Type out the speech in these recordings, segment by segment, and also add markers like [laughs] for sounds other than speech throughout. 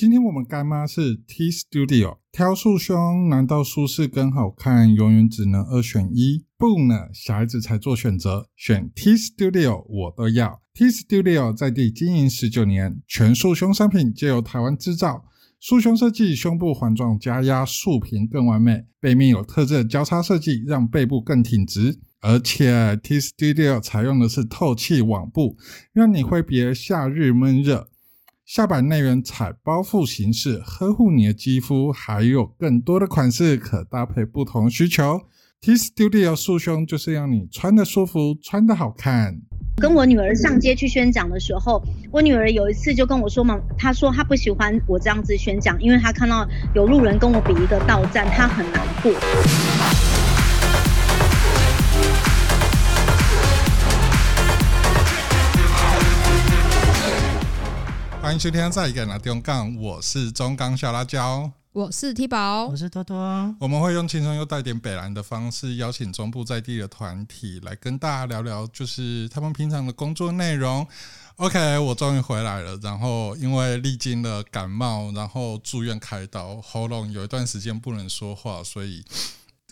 今天我们干妈是 T Studio，挑束胸，难道舒适跟好看永远只能二选一？不呢，小孩子才做选择，选 T Studio 我都要。T Studio 在地经营十九年，全束胸商品皆由台湾制造。束胸设计，胸部环状加压，束平更完美。背面有特制交叉设计，让背部更挺直。而且 T Studio 采用的是透气网布，让你挥别夏日闷热。下摆内缘采包覆形式，呵护你的肌肤，还有更多的款式可搭配不同需求。T Studio 束胸就是让你穿的舒服，穿的好看。跟我女儿上街去宣讲的时候，我女儿有一次就跟我说嘛，她说她不喜欢我这样子宣讲，因为她看到有路人跟我比一个到站，她很难过。欢迎收听再一个拿中杠，我是中港小辣椒，我是 T 宝，我是多多。我们会用轻松又带点北蓝的方式，邀请中部在地的团体来跟大家聊聊，就是他们平常的工作内容。OK，我终于回来了，然后因为历经了感冒，然后住院开刀，喉咙有一段时间不能说话，所以。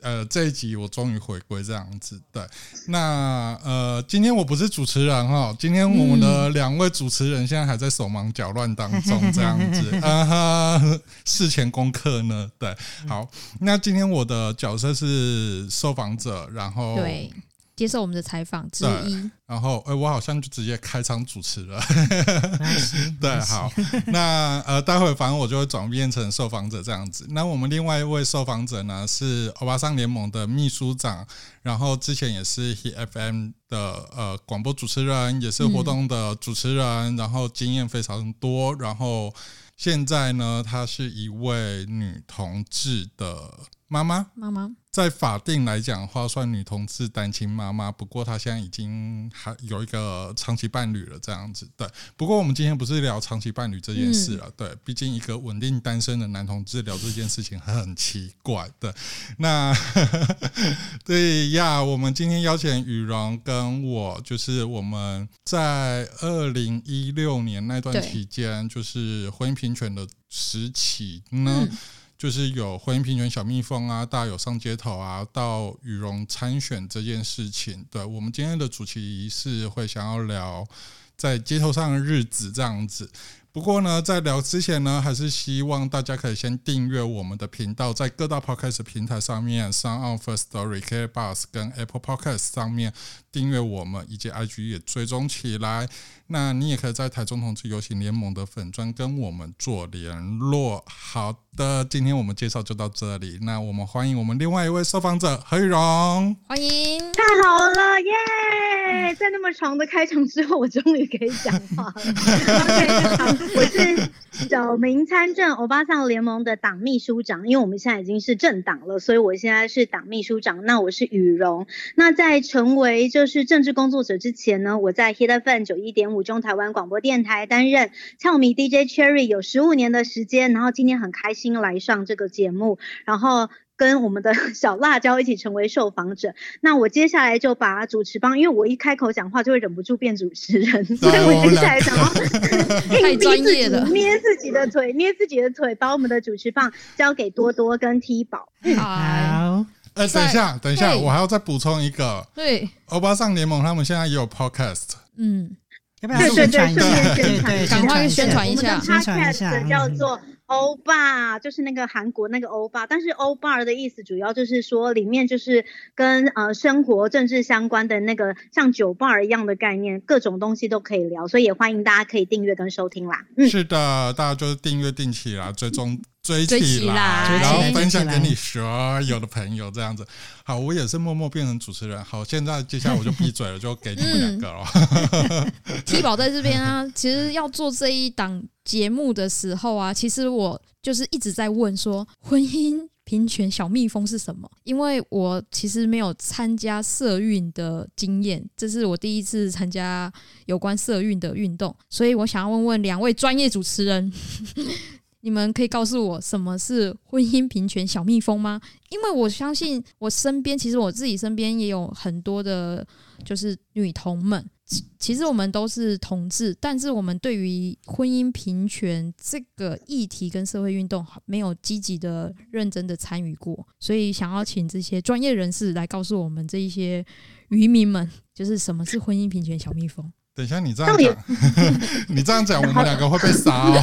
呃，这一集我终于回归这样子，对。那呃，今天我不是主持人哈，今天我们的两位主持人现在还在手忙脚乱当中，这样子 [laughs] 啊哈，事前功课呢，对。好，那今天我的角色是受访者，然后对。接受我们的采访之一，然后，哎，我好像就直接开场主持了。[laughs] [laughs] 对，好，那呃，待会反正我就会转变成受访者这样子。那我们另外一位受访者呢，是欧巴桑联盟的秘书长，然后之前也是 He FM 的呃广播主持人，也是活动的主持人，然后经验非常多。然后现在呢，她是一位女同志的妈妈，妈妈。在法定来讲的话，算女同志单亲妈妈。不过她现在已经还有一个长期伴侣了，这样子。对，不过我们今天不是聊长期伴侣这件事了。对，毕竟一个稳定单身的男同志聊这件事情很奇怪。对，那 [laughs] 对呀，我们今天邀请雨荣跟我，就是我们在二零一六年那段期间，就是婚姻平权的时期呢。就是有婚姻平权小蜜蜂啊，大家有上街头啊，到羽绒参选这件事情。对我们今天的主题是会想要聊在街头上的日子这样子。不过呢，在聊之前呢，还是希望大家可以先订阅我们的频道，在各大 podcast 平台上面，上 on First Story、K Bus 跟 Apple Podcast 上面订阅我们，以及 IG 也追踪起来。那你也可以在台中同志游行联盟的粉砖跟我们做联络。好的，今天我们介绍就到这里。那我们欢迎我们另外一位受访者何玉荣，欢迎，太好了耶！在那么长的开场之后，我终于可以讲话了。OK，我是小明参政欧巴桑联盟的党秘书长，因为我们现在已经是政党了，所以我现在是党秘书长。那我是雨荣。那在成为就是政治工作者之前呢，我在 Hit FM 九一点五中台湾广播电台担任俏迷 DJ Cherry 有十五年的时间，然后今天很开心来上这个节目，然后。跟我们的 [laughs] 小辣椒一起成为受访者，那我接下来就把主持棒，因为我一开口讲话就会忍不住变主持人，所以我接下来想要 [laughs] 太专业了，捏自己的腿，捏自己的腿，把我们的主持棒交给多多跟 T 宝。好，哎，等一下，等一下，我还要再补充一个，对，欧巴桑联盟他们现在也有 Podcast，嗯，要不要宣传一下？对对，赶快宣传一下，宣传一下，叫做。欧巴就是那个韩国那个欧巴，但是欧巴的意思主要就是说里面就是跟呃生活政治相关的那个像酒吧一样的概念，各种东西都可以聊，所以也欢迎大家可以订阅跟收听啦。嗯，是的，大家就是订阅定期啦，追踪。追起来，然后分享给你所有的朋友，这样子。好，我也是默默变成主持人。好，现在接下来我就闭嘴了，就给你们两个了。[laughs] T 宝在这边啊，其实要做这一档节目的时候啊，其实我就是一直在问说，婚姻平权小蜜蜂是什么？因为我其实没有参加社运的经验，这是我第一次参加有关社运的运动，所以我想要问问两位专业主持人。你们可以告诉我什么是婚姻平权小蜜蜂吗？[laughs] 因为我相信我身边，其实我自己身边也有很多的，就是女同们其其实我们都是同志，但是我们对于婚姻平权这个议题跟社会运动没有积极的、认真的参与过，所以想要请这些专业人士来告诉我们这一些渔民们，就是什么是婚姻平权小蜜蜂。等一下，你这样讲，[laughs] 你这样讲，我们两个会被杀哦。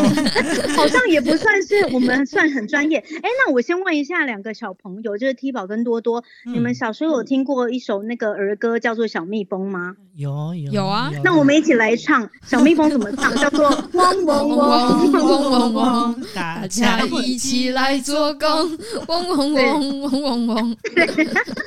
[laughs] 好像也不算是我们算很专业。哎，那我先问一下两个小朋友，就是 T 宝跟多多，你们小时候有听过一首那个儿歌叫做《小蜜蜂》吗？有有有啊。那我们一起来唱《小蜜蜂》怎么唱？叫做嗡嗡嗡嗡嗡嗡，大家一起来做工，嗡嗡嗡嗡嗡嗡。对，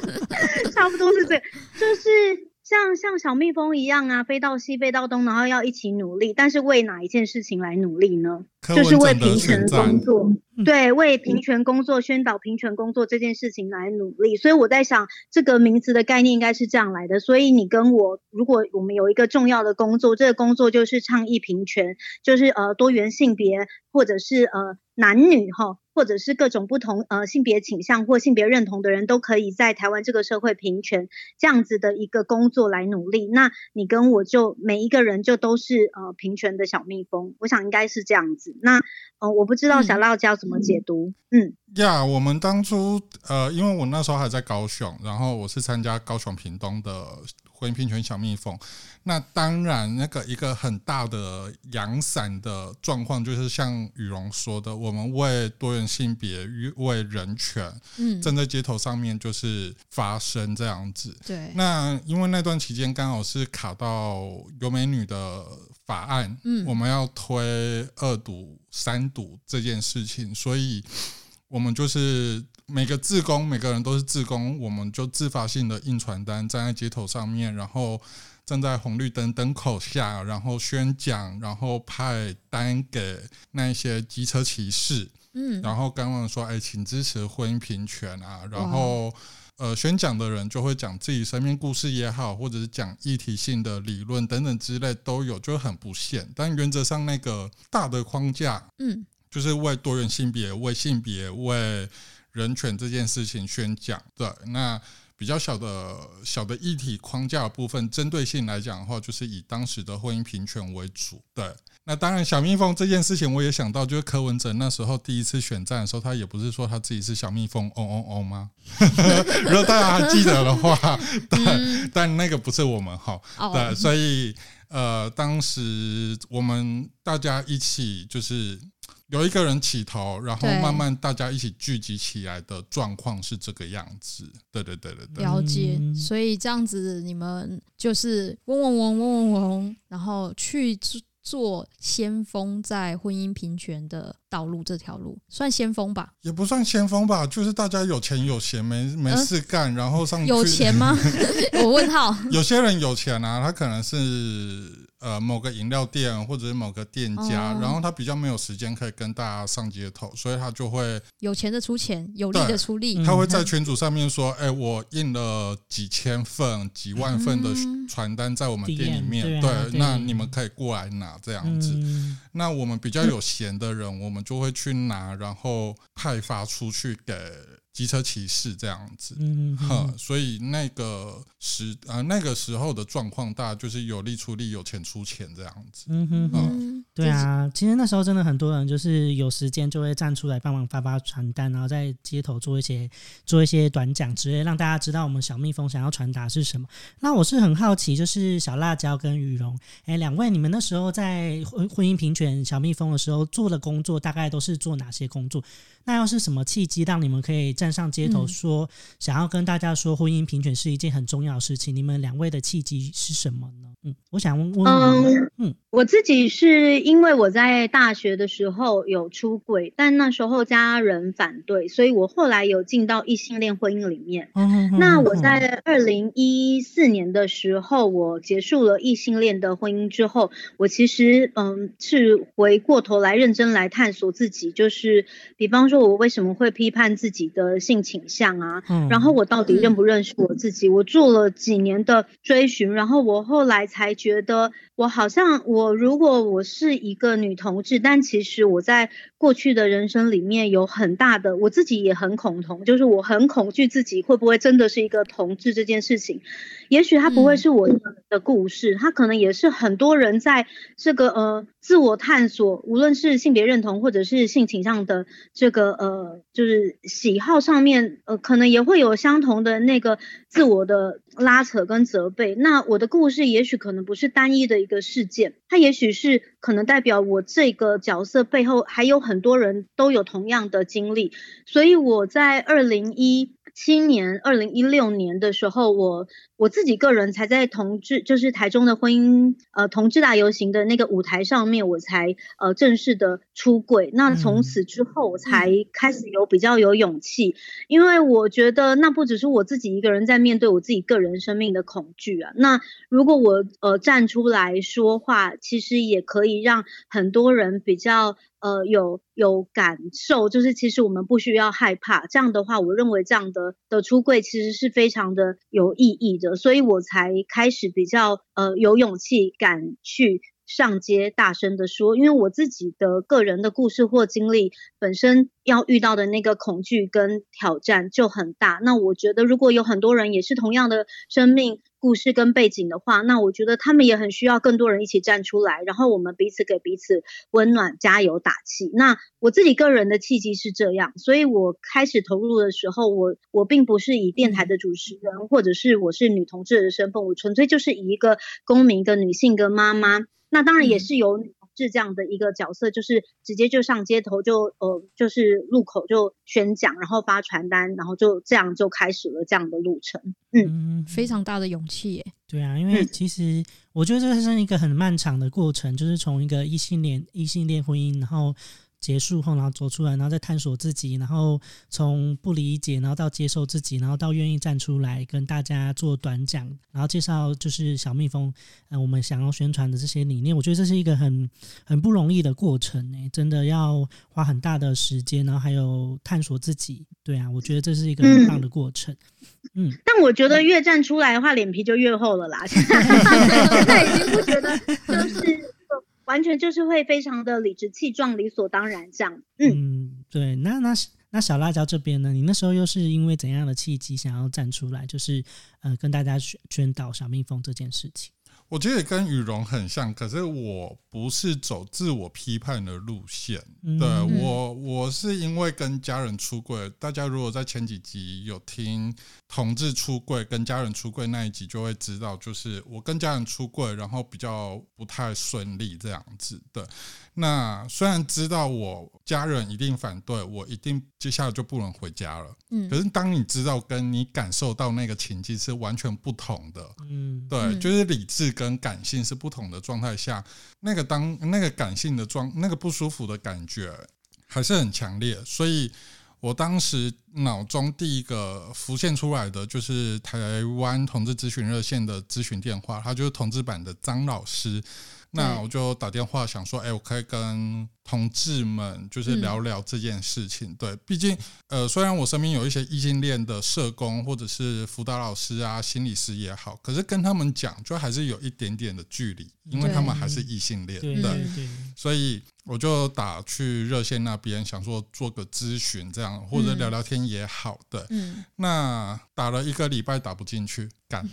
[laughs] 差不多是这，就是。像像小蜜蜂一样啊，飞到西，飞到东，然后要一起努力，但是为哪一件事情来努力呢？就是为平权工作，对，为平权工作、宣导平权工作这件事情来努力。所以我在想，这个名词的概念应该是这样来的。所以你跟我，如果我们有一个重要的工作，这个工作就是倡议平权，就是呃多元性别或者是呃男女哈。或者是各种不同呃性别倾向或性别认同的人都可以在台湾这个社会平权这样子的一个工作来努力。那你跟我就每一个人就都是呃平权的小蜜蜂，我想应该是这样子。那呃我不知道小辣椒怎么解读？嗯，呀，我们当初呃因为我那时候还在高雄，然后我是参加高雄屏东的。婚姻平权小蜜蜂，那当然，那个一个很大的阳伞的状况，就是像羽绒说的，我们为多元性别、为人权，嗯，站在街头上面就是发声这样子。对。那因为那段期间刚好是卡到有美女的法案，嗯，我们要推二读、三读这件事情，所以我们就是。每个自工，每个人都是自工，我们就自发性的印传单，站在街头上面，然后站在红绿灯灯口下，然后宣讲，然后派单给那些机车骑士，嗯，然后刚刚说，哎，请支持婚姻平权啊，然后呃，宣讲的人就会讲自己生命故事也好，或者是讲议题性的理论等等之类都有，就很不限，但原则上那个大的框架，嗯，就是为多元性别，为性别，为人权这件事情宣讲，对，那比较小的小的议题框架部分，针对性来讲的话，就是以当时的婚姻平权为主，对。那当然，小蜜蜂这件事情，我也想到，就是柯文哲那时候第一次选战的时候，他也不是说他自己是小蜜蜂，嗡嗡嗡吗？[laughs] 如果大家还记得的话，但 [laughs] 但那个不是我们哈，对，所以呃，当时我们大家一起就是。有一个人起头，然后慢慢大家一起聚集起来的状况是这个样子。对对对对对，了解。所以这样子，你们就是嗡嗡嗡嗡嗡嗡，然后去做先锋，在婚姻平权的道路这条路，算先锋吧？也不算先锋吧，就是大家有钱有闲，没没事干，然后上有钱吗？[laughs] 我问号。有些人有钱啊，他可能是。呃，某个饮料店或者是某个店家，然后他比较没有时间可以跟大家上街头，所以他就会有钱的出钱，有力的出力。他会在群组上面说：“哎，我印了几千份、几万份的传单在我们店里面，对，那你们可以过来拿这样子。那我们比较有闲的人，我们就会去拿，然后派发出去给。”机车骑士这样子，嗯，哈，所以那个时啊那个时候的状况，大家就是有力出力，有钱出钱这样子，嗯哼，对啊，其实那时候真的很多人就是有时间就会站出来帮忙发发传单，然后在街头做一些做一些短讲之类，让大家知道我们小蜜蜂想要传达是什么。那我是很好奇，就是小辣椒跟羽绒，哎，两位你们那时候在婚婚姻平权小蜜蜂的时候做的工作，大概都是做哪些工作？那要是什么契机让你们可以站上街头说，想要跟大家说婚姻平权是一件很重要的事情？你们两位的契机是什么呢？嗯，我想问问，嗯嗯，我自己是因为我在大学的时候有出轨，但那时候家人反对，所以我后来有进到异性恋婚姻里面。那我在二零一四年的时候，我结束了异性恋的婚姻之后，我其实嗯是回过头来认真来探索自己，就是比方说。我为什么会批判自己的性倾向啊？然后我到底认不认识我自己？我做了几年的追寻，然后我后来才觉得，我好像我如果我是一个女同志，但其实我在过去的人生里面有很大的，我自己也很恐同，就是我很恐惧自己会不会真的是一个同志这件事情，也许它不会嗯是我的故事，它可能也是很多人在这个呃自我探索，无论是性别认同或者是性倾向的这个呃就是喜好上面，呃可能也会有相同的那个自我的拉扯跟责备。那我的故事也许可能不是单一的一个事件，它也许是可能代表我这个角色背后还有很很多人都有同样的经历，所以我在二零一七年、二零一六年的时候，我我自己个人才在同志，就是台中的婚姻呃同志大游行的那个舞台上面，我才呃正式的出柜。那从此之后，我才开始有比较有勇气，因为我觉得那不只是我自己一个人在面对我自己个人生命的恐惧啊。那如果我呃站出来说话，其实也可以让很多人比较呃有有感受，就是其实我们不需要害怕。这样的话，我认为这样的的出柜其实是非常的有意义的，所以我才开始比较呃有勇气敢去。上街大声的说，因为我自己的个人的故事或经历本身要遇到的那个恐惧跟挑战就很大。那我觉得如果有很多人也是同样的生命故事跟背景的话，那我觉得他们也很需要更多人一起站出来，然后我们彼此给彼此温暖、加油打气。那我自己个人的契机是这样，所以我开始投入的时候，我我并不是以电台的主持人，或者是我是女同志的身份，我纯粹就是以一个公民、一个女性、跟妈妈。那当然也是有女同志这样的一个角色，就是直接就上街头就呃就是路口就宣讲，然后发传单，然后就这样就开始了这样的路程。嗯，嗯，非常大的勇气耶。对啊，因为嗯其实我觉得这是一个很漫长的过程，就是从一个异性恋异性恋婚姻，然后结束后，然后走出来，然后再探索自己，然后从不理解，然后到接受自己，然后到愿意站出来跟大家做短讲，然后介绍就是小蜜蜂，呃，我们想要宣传的这些理念，我觉得这是一个很很不容易的过程呢，真的要花很大的时间，然后还有探索自己。对啊，我觉得这是一个很棒的过程。嗯，但我觉得越站出来的话，脸皮就越厚了啦。[laughs] [laughs] 现在已经不觉得就是这个完全就是会非常的理直气壮、理所当然这样。嗯。对，那那那小辣椒这边呢？你那时候又是因为怎样的契机想要站出来，就是呃跟大家宣宣导小蜜蜂这件事情？我觉得跟羽绒很像，可是我不是走自我批判的路线。嗯对我，我是因为跟家人出柜。大家如果在前几集有听同志出柜跟家人出柜那一集，就会知道，就是我跟家人出柜，然后比较不太顺利这样子的。那虽然知道我家人一定反对，我一定接下来就不能回家了。嗯可是当你知道跟你感受到那个情境是完全不同的，嗯，对，嗯就是理智跟感性是不同的状态下，那个当那个感性的状，那个不舒服的感觉还是很强烈，所以我当时脑中第一个浮现出来的就是台湾同志咨询热线的咨询电话，他就是同志版的张老师。那我就打电话想说，哎、我可以跟同志们就是嗯聊聊这件事情。对，毕竟呃，虽然我身边有一些异性恋的社工或者是辅导老师啊、心理师也好，可是跟他们讲，就还是有一点点的距离，因为他们还是异性恋。对对对对，所以我就打去热线那边，想说做个咨询这样，或者嗯聊聊天也好。的，嗯，那打了一个礼拜打不进去，干。[laughs]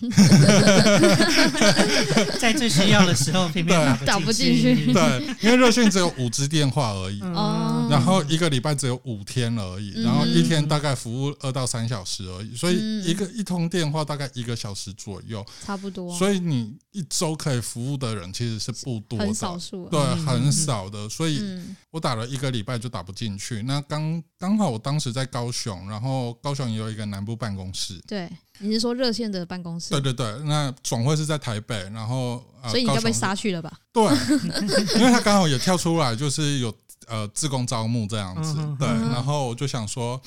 在最需要的时候偏偏打打不进进去对，因为热线只有五支电话而已。然后一个礼拜只有五天而已，嗯然后一天大概服务二到三小时而已，所以嗯一个一通电话大概一个小时左右，差不多，所以你一周可以服务的人其实是不多的，很少数啊。对，嗯很少的，所以嗯。我打了一个礼拜就打不进去。那刚刚好我当时在高雄，然后高雄也有一个南部办公室，对，你是说热线的办公室？对，对对，那总会是在台北，然后呃，所以你该被杀去了吧？对，[laughs] 因为他刚好也跳出来，就是有呃自工招募这样子，对，然后我就想说，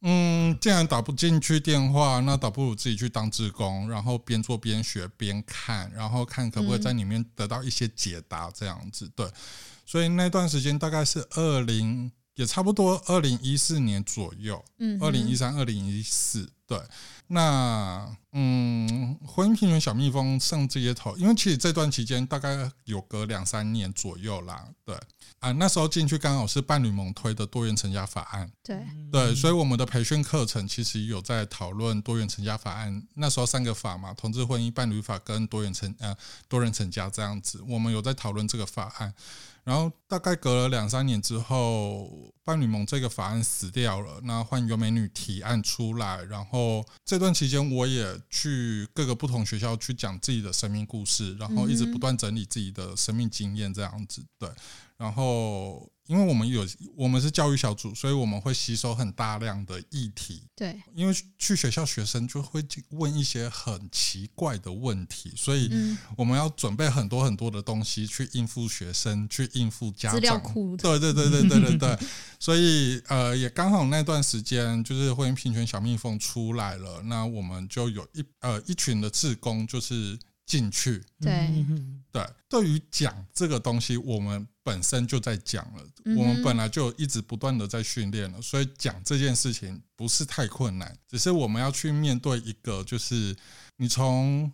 嗯，既然打不进去电话，那倒不如自己去当志工，然后边做边学边看，然后看可不可以在里面得到一些解答这样子，对，所以那段时间大概是二零也差不多二零一四年左右，嗯哼，二零一三、二零一四，对。那嗯，婚姻平权小蜜蜂上街头，因为其实这段期间大概有隔两三年左右啦，对啊，那时候进去刚好是伴侣盟推的多元成家法案，对，嗯对，所以我们的培训课程其实有在讨论多元成家法案。那时候三个法嘛，同志婚姻伴侣法跟多元成呃多人成家这样子，我们有在讨论这个法案。然后大概隔了两三年之后，伴侣盟这个法案死掉了，那换尤美女提案出来。然后这段期间，我也去各个不同学校去讲自己的生命故事，然后一直不断整理自己的生命经验这样子。对，然后因为我们有我们是教育小组，所以我们会吸收很大量的议题。对，因为去学校学生就会问一些很奇怪的问题，所以嗯，我们要准备很多很多的东西去应付学生，去应付家资料长。库，对对对对对对对，[laughs] 所以呃，也刚好那段时间就是婚姻平权小蜜蜂出来了，那我们就有一呃一群的志工就是进去，对。嗯对，对于讲这个东西，我们本身就在讲了，嗯我们本来就一直不断的在训练了，所以讲这件事情不是太困难，只是我们要去面对一个，就是你从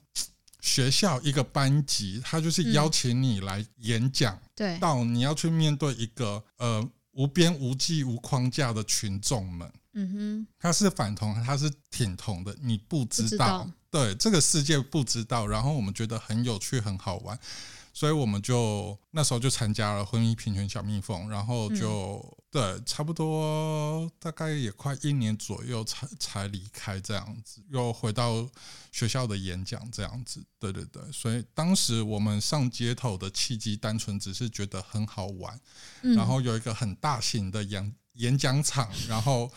学校一个班级，他就是嗯邀请你来演讲，对，到你要去面对一个呃无边无际无框架的群众们。嗯哼，他是反同，他是挺同的，你不知道，对这个世界不知道，然后我们觉得很有趣，很好玩，所以我们就那时候就参加了婚姻平权小蜜蜂，然后就、对，差不多大概也快一年左右才才离开这样子，又回到学校的演讲这样子，对对对，所以当时我们上街头的契机，单纯只是觉得很好玩，嗯。然后有一个很大型的演演讲场，然后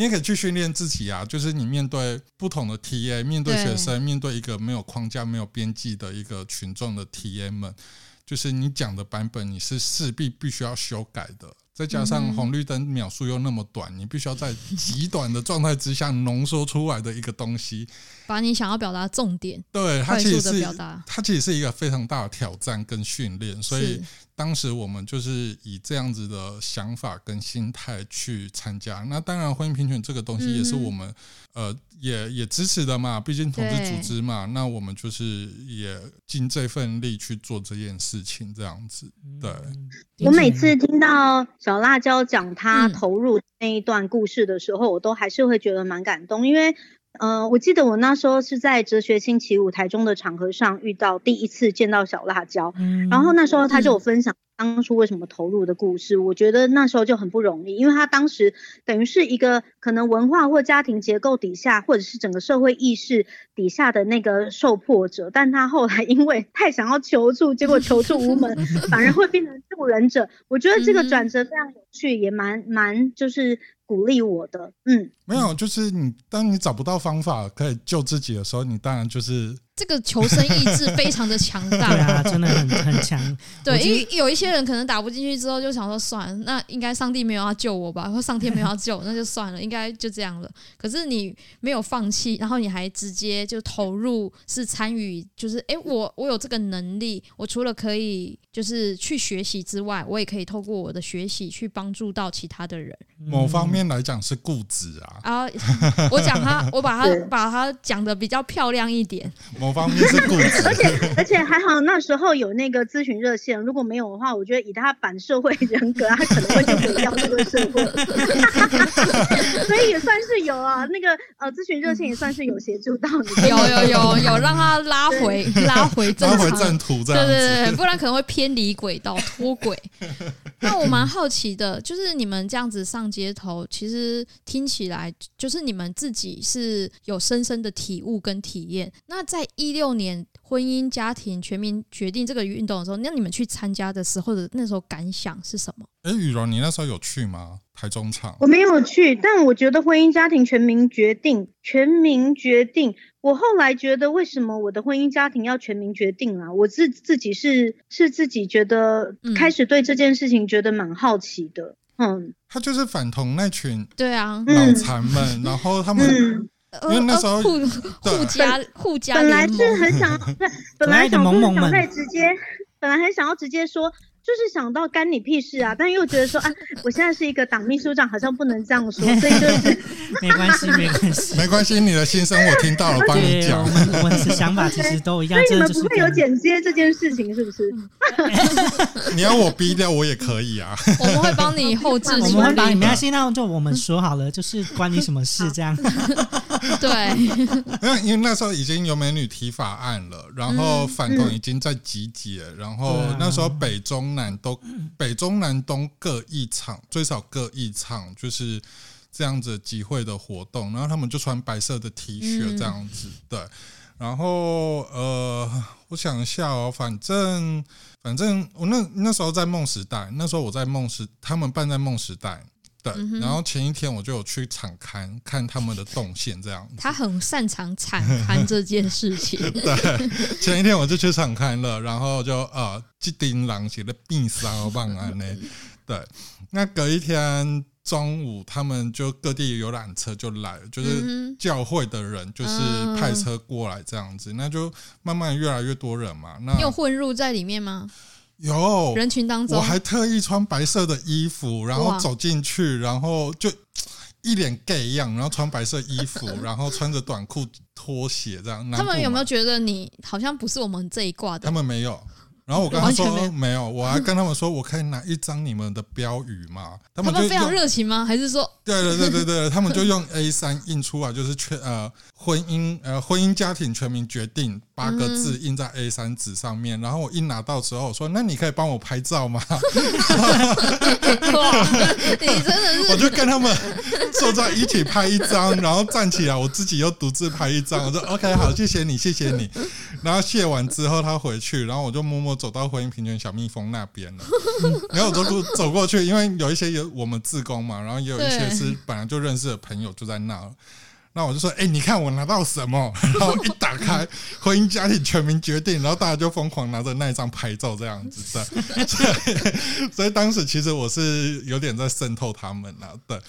你也可以去训练自己啊，就是你面对不同的 TA，面对对学生，面对一个没有框架、没有边际的一个群众的 TA 们，就是你讲的版本，你是势必必须要修改的。再加上嗯红绿灯秒数又那么短，你必须要在极短的状态之下浓缩出来的一个东西，把你想要表达重点对它其实是它其实是一个非常大的挑战跟训练，所以是当时我们就是以这样子的想法跟心态去参加。那当然，婚姻平权这个东西也是我们、呃也也支持的嘛，毕竟同志对组织嘛。那我们就是也尽这份力去做这件事情，这样子。对，我每次听到小辣椒讲他嗯投入那一段故事的时候，我都还是会觉得蛮感动，因为。呃，我记得我那时候是在哲学星期五台中的场合上遇到第一次见到小辣椒，嗯然后那时候他就有分享当初为什么投入的故事，我觉得那时候就很不容易，因为他当时等于是一个可能文化或家庭结构底下，或者是整个社会意识底下的那个受迫者，但他后来因为太想要求助，结果求助无门，[laughs] 反而会变成助人者。我觉得这个转折非常有趣，也蛮蛮就是鼓励我的，嗯。没有，就是你当你找不到方法可以救自己的时候，你当然就是这个求生意志非常的强对大。啊，真的很很强。[laughs] 对，因为有一些人可能打不进去之后就想说算了，那应该上帝没有要救我吧，或上天没有要救我，那就算了，应该就这样了。可是你没有放弃，然后你还直接就投入，是参与，就是诶，我我有这个能力，我除了可以就是去学习之外，我也可以透过我的学习去帮助到其他的人。某方面来讲是固执啊，啊，我讲他，我把他 [laughs] 把他讲的比较漂亮一点。某方面是固执。而且而且还好那时候有那个咨询热线，如果没有的话，我觉得以他反社会人格，他可能会就毁掉这个社会。[laughs] 所以也算是有啊，那个呃咨询热线也算是有协助到你。有有有有让他拉回拉回正常拉回正途这对。对对，不然可能会偏离轨道脱轨。[laughs] 那我蛮好奇的，就是你们这样子上街头，其实听起来就是你们自己是有深深的体悟跟体验。那在一六年婚姻家庭全民决定这个运动的时候，那你们去参加的时候的那时候感想是什么？哎，雨柔，你那时候有去吗？台中场我没有去，但我觉得婚姻家庭全民决定，全民决定。我后来觉得，为什么我的婚姻家庭要全民决定啊？我自自己是是自己觉得嗯开始对这件事情觉得蛮好奇的。嗯他就是反同那群对啊，脑嗯残们，然后他们嗯，因为那时候呃互对。互加互加本来，是很想，对，[laughs] 本来想说萌萌们想再直接，本来很想要直接说，就是想到干你屁事啊，但又觉得说啊，我现在是一个党秘书长，好像不能这样说，所以就是 [laughs] 没关系，没关系，没关系，你的心声我听到了，帮你，讲我。们我们的想法其实 [laughs] 都一样所，以你们不会有剪接这件事情，是不是？[laughs] 你要我逼掉我也可以啊。我们会帮你后置我们会把你理。没关系，那就我们说好了，就是关你什么事这样。对，因为因为那时候已经有美女提法案了，然后反共已经在集结，然后那时候北中南南都北中南东各一场，最少各一场，就是这样子集会的活动，然后他们就穿白色的 T 恤这样子，对，然后呃，我想一下哦，反正反正我那那时候在梦时代，那时候我在梦时，他们办在梦时代。对，然后前一天我就有去场刊看他们的动线，这样子。他很擅长产刊这件事情。[laughs] 对，前一天我就去场刊了，然后就呃，这丁狼写的病骚棒啊呢。对，那隔一天中午，他们就各地游览车就来了，就是嗯教会的人就是派车过来这样子，那就慢慢越来越多人嘛。那，你有混入在里面吗？有人群当中我，还特意穿白色的衣服，然后走进去，然后就一脸 gay 样，然后穿白色衣服，[laughs] 然后穿着短裤、拖鞋这样。他们有没有有？觉得你好像不是我们这一挂的？他们没有。然后我跟他说没有我还跟他们说，我可以拿一张你们的标语吗？他们他们非常热情吗？还是说对对对对对，[laughs] 他们就用 A 三印出来，就是全呃婚姻呃婚姻家庭全民决定八个字印在 A 三纸上面，然后我一拿到之后，我说那你可以帮我拍照吗？[laughs] 哇，你真的是我就跟他们坐在一起拍一张，然后站起来，我自己又独自拍一张。我说 OK，好，谢谢你，谢谢你。然后谢完之后，他回去，然后我就默默走到婚姻平权小蜜蜂那边了。然后我就路走过去，因为有一些有我们自工嘛，然后也有一些是本来就认识的朋友就在那了。那我就说，哎、你看我拿到什么？[laughs] 然后一打开婚姻家庭全民决定，然后大家就疯狂拿着那一张拍照这样子的。所以，[laughs] 所以当时其实我是有点在渗透他们了，对。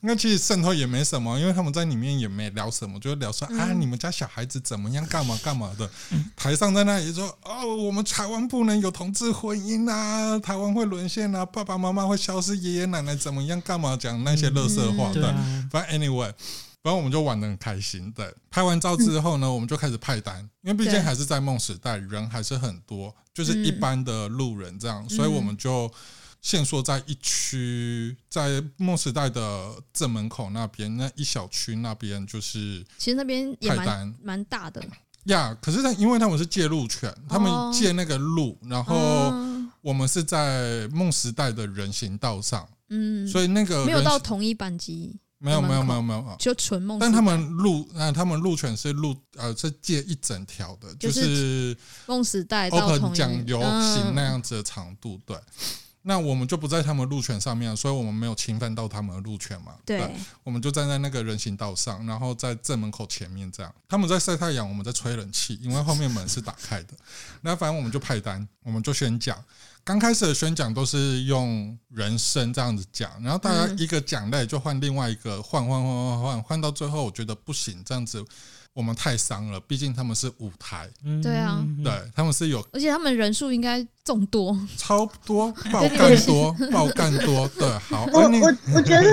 那其实渗透也没什么，因为他们在里面也没聊什么，就聊说啊，你们家小孩子怎么样，干嘛干嘛的。台上在那里说哦，我们台湾不能有同志婚姻啊，台湾会沦陷啊，爸爸妈妈会消失，爷爷奶奶怎么样，干嘛讲那些乐色话，对。对啊，反正 anyway，反正我们就玩的很开心。对，拍完照之后呢，我们就开始派单，因为毕竟还是在梦时代，人还是很多，就是一般的路人这样，所以我们就限缩在一区，在梦时代的正门口那边，那一小区那边就是其实那边也蛮派单。蛮大的，呀。可是他因为他们是借路权，他们哦借那个路，然后嗯我们是在梦时代的人行道上，嗯，所以那个没有到同一班级，没有没有没有没有。就纯梦。但他们路，呃，他们路权是路，呃，是借一整条的，就就是是梦时代到 open 讲游行那嗯样子的长度，对。那我们就不在他们路权上面，所以我们没有侵犯到他们的路权嘛。对，我们就站在那个人行道上，然后在正门口前面这样。他们在晒太阳，我们在吹冷气，因为后面门是打开的。那反正我们就派单，我们就宣讲。刚开始的宣讲都是用人声这样子讲，然后大家嗯。一个讲类就换另外一个，换换换换换换到最后，我觉得不行，这样子我们太伤了，毕竟他们是舞台，嗯对啊对他们是有而且他们人数应该众多，超多爆干多爆干多，对，好，我我我觉得，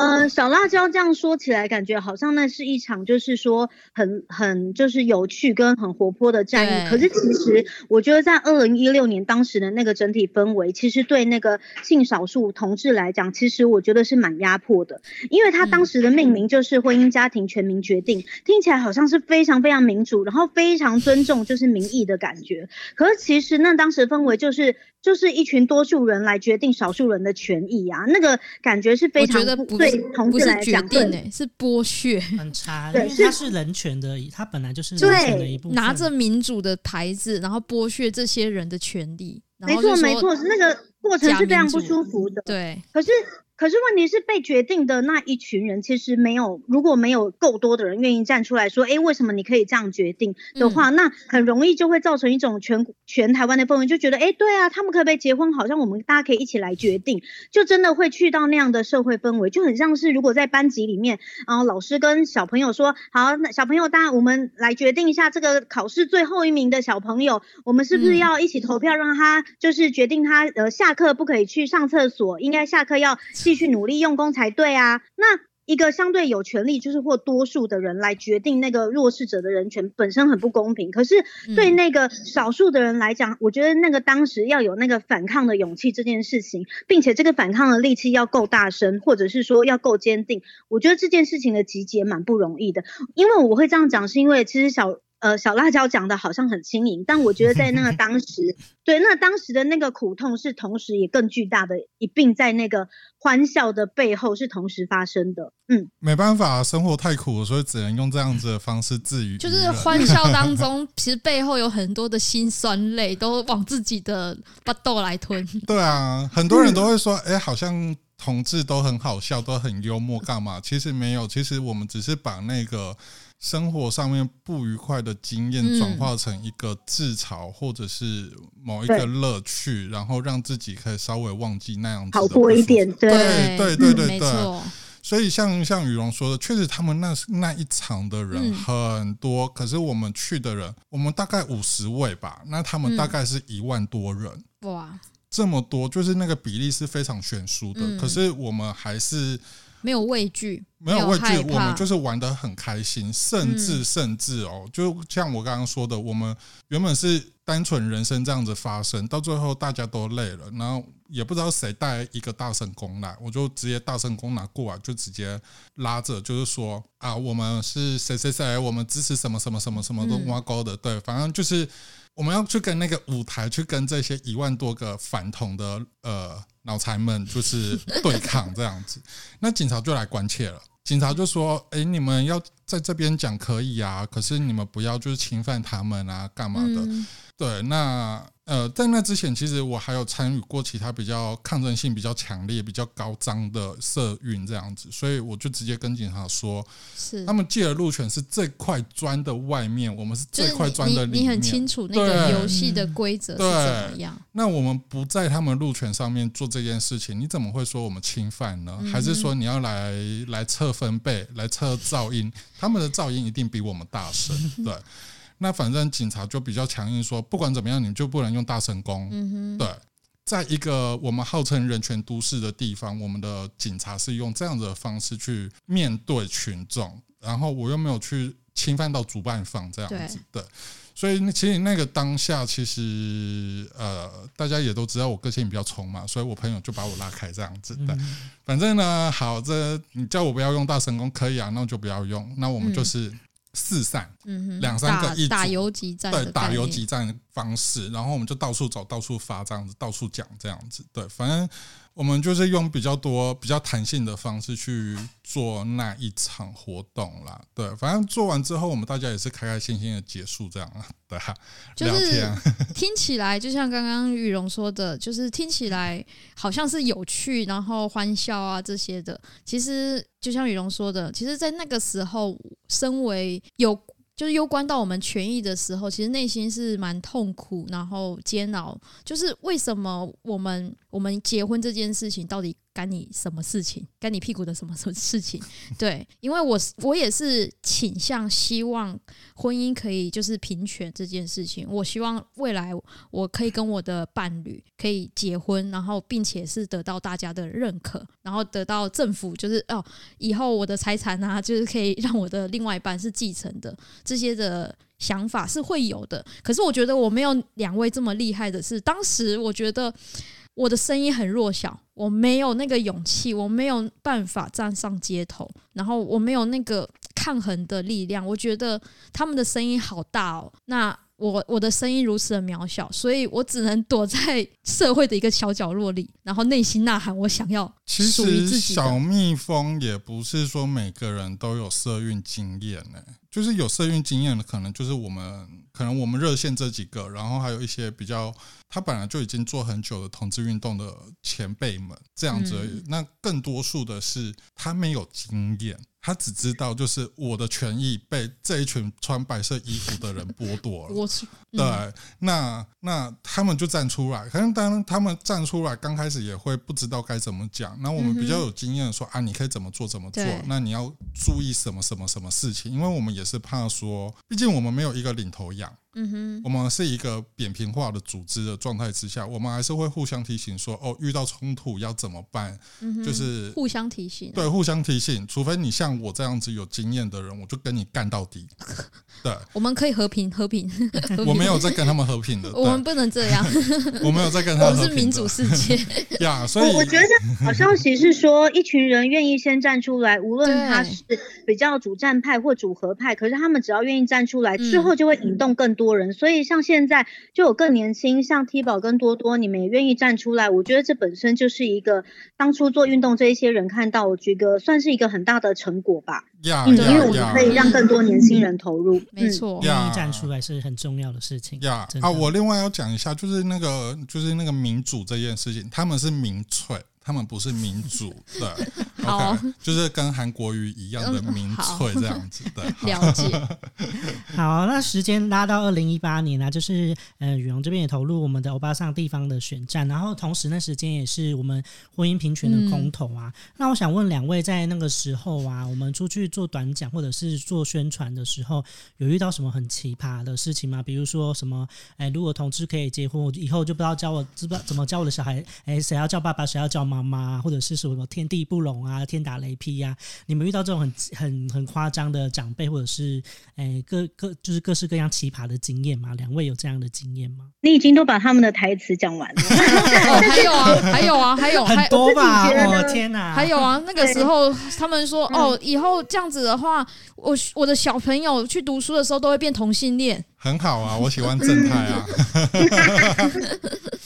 呃，小辣椒这样说起来，感觉好像那是一场就是说很很就是有趣跟很活泼的战役。可是其实我觉得在二零一六年当时的那个整体氛围，其实对那个性少数同志来讲，其实我觉得是蛮压迫的，因为他当时的命名就是婚姻家庭全民决定，听起来好像是非常非常民主，然后非常尊重就是民意的感觉。可是其实那当时的氛围就是就是一群多数人来决定少数人的权益啊，那个感觉是非常觉得不对同志来讲，决定对诶，是剥削。很差，因对是为它是人权的，它本来就是人权的一部分。拿着民主的牌子，然后剥削这些人的权利，没错没错，那个过程是非常不舒服的。对，可是可是问题是被决定的那一群人，其实没有，如果没有够多的人愿意站出来说，哎，为什么你可以这样决定的话，那很容易就会造成一种全全台湾的氛围，就觉得，哎，对啊，他们可不可以结婚？好像我们大家可以一起来决定，就真的会去到那样的社会氛围，就很像是如果在班级里面，然后老师跟小朋友说，好，那小朋友，大家我们来决定一下这个考试最后一名的小朋友，我们是不是要一起投票，让他就是决定他呃下课不可以去上厕所，应该下课要继续努力用功才对啊？那。一个相对有权利，就是或多数的人来决定那个弱势者的人权，本身很不公平。可是对那个少数的人来讲，我觉得那个当时要有那个反抗的勇气这件事情，并且这个反抗的力气要够大声，或者是说要够坚定。我觉得这件事情的集结蛮不容易的。因为我会这样讲，是因为其实小。呃，小辣椒讲的好像很轻盈，但我觉得在那个当时，[laughs] 对，那当时的那个苦痛是同时也更巨大的，一并在那个欢笑的背后是同时发生的。嗯，没办法，生活太苦，所以只能用这样子的方式治愈。就是欢笑当 [laughs] 中，其实背后有很多的辛酸泪，都往自己的巴豆来吞。对啊，很多人都会说，哎，好像同志都很好笑，都很幽默，干嘛？其实没有，其实我们只是把那个。生活上面不愉快的经验转化成一个自嘲，或者是某一个乐趣，然后让自己可以稍微忘记那样子好过一点。对对对对对，所以像像羽绒说的，确实他们那那一场的人很多，可是我们去的人，我们大概五十位吧，那他们大概是一万多人。哇，这么多，就是那个比例是非常悬殊的。可是我们还是。没有畏惧，没有畏惧，我们就是玩的很开心，甚至甚至哦，就像我刚刚说的，我们原本是单纯人生这样子发生，到最后大家都累了，然后也不知道谁带一个大圣功来，我就直接大圣功拿过来，就直接拉着，就是说啊，我们是谁谁谁，我们支持什么什么什么什么都挖沟的，对，反正就是我们要去跟那个舞台去跟这些一万多个反同的呃。脑残们就是对抗这样子，[laughs] 那警察就来关切了。警察就说：“哎，你们要在这边讲可以啊，可是你们不要就是侵犯他们啊，干嘛的？”对，那。呃，在那之前，其实我还有参与过其他比较抗争性比较强烈、比较高张的社运这样子，所以我就直接跟警察说，是他们借的路权是这块砖的外面，我们是这块砖的里面。你很清楚那个游戏的规则是怎么样？那我们不在他们路权上面做这件事情，你怎么会说我们侵犯呢？还是说你要来来测分贝、来测噪音？他们的噪音一定比我们大声，[laughs] 对。那反正警察就比较强硬，说不管怎么样，你就不能用大声公。对，在一个我们号称人权都市的地方，我们的警察是用这样子的方式去面对群众，然后我又没有去侵犯到主办方这样子。对，所以其实那个当下，其实呃，大家也都知道我个性比较冲嘛，所以我朋友就把我拉开这样子。对，反正呢，好，这你叫我不要用大神功可以啊，那就不要用。那我们就是。四散，两三个一打游击战，对，打游击战方式，然后我们就到处走，到处发这样子，到处讲这样子，对，反正。我们就是用比较多、比较弹性的方式去做那一场活动啦。对，反正做完之后，我们大家也是开开心心的结束这样 [laughs] 啊。对，就是 [laughs] 听起来就像刚刚雨荣说的，就是听起来好像是有趣，然后欢笑啊这些的。其实就像雨荣说的，其实，在那个时候，身为有。就是攸关到我们权益的时候，其实内心是蛮痛苦，然后煎熬。就是为什么我们我们结婚这件事情到底？干你什么事情？干你屁股的什么什么事情？[laughs] 对，因为我我也是倾向希望婚姻可以就是平权这件事情。我希望未来我可以跟我的伴侣可以结婚，然后并且是得到大家的认可，然后得到政府就是哦，以后我的财产啊，就是可以让我的另外一半是继承的，这些的想法是会有的。可是我觉得我没有两位这么厉害的是，当时我觉得。我的声音很弱小，我没有那个勇气，我没有办法站上街头，然后我没有那个抗衡的力量。我觉得他们的声音好大哦，那我我的声音如此的渺小，所以我只能躲在社会的一个小角落里，然后内心呐喊，我想要其实小蜜蜂也不是说每个人都有色运经验呢。就是有色运经验的，可能就是我们可能我们热线这几个，然后还有一些比较他本来就已经做很久的同志运动的前辈们这样子而已。那更多数的是他没有经验。他只知道，就是我的权益被这一群穿白色衣服的人剥夺了。[laughs] 对，那那他们就站出来，可能当他们站出来，刚开始也会不知道该怎么讲。那我们比较有经验说啊，你可以怎么做怎么做，那你要注意什么什么什么事情，因为我们也是怕说，毕竟我们没有一个领头羊。嗯哼，我们是一个扁平化的组织的状态之下，我们还是会互相提醒说，哦，遇到冲突要怎么办？嗯就是互相提醒，对，互相提醒。除非你像我这样子有经验的人，我就跟你干到底。[laughs] 对，我们可以和平，和平。[laughs] [laughs] 我没有在跟他们和平的，我们不能这样。我没有在跟他们，我是民主世界呀。所以我觉得好消息是说，一群人愿意先站出来，无论他是比较主战派或主和派，可是他们只要愿意站出来，之后就会引动更。多人，所以像现在就有更年轻，像 T 宝跟多多，你们也愿意站出来，我觉得这本身就是一个当初做运动这一些人看到，我觉得算是一个很大的成果吧。嗯，因为我们可以让更多年轻人投入，没错，愿意站出来是很重要的事情。呀啊，我另外要讲一下，就是那个就是那个民主这件事情，他们是民粹。他们不是民主，对，OK，[laughs] 就是跟韩国瑜一样的民粹这样子，对，[laughs] 了解。[laughs] 好，那时间拉到二零一八年啊，就是呃，羽绒这边也投入我们的欧巴桑地方的选战，然后同时那时间也是我们婚姻平权的公投啊。那我想问两位，在那个时候啊，我们出去做短讲或者是做宣传的时候，有遇到什么很奇葩的事情吗？比如说什么，哎，如果同志可以结婚，我以后就不知道教我知不知道怎么教我的小孩，哎，谁要叫爸爸，谁要叫。妈妈，或者是什么天地不容啊，天打雷劈呀？你们遇到这种很很很夸张的长辈，或者是诶各各就是各式各样奇葩的经验吗？两位有这样的经验吗？你已经都把他们的台词讲完了 [laughs] 哦。还有啊，还有啊，还有很多吧？哦天哪！还有啊，那个时候他们说哦，以后这样子的话，我我的小朋友去读书的时候都会变同性恋。很好啊，我喜欢正太啊。[laughs]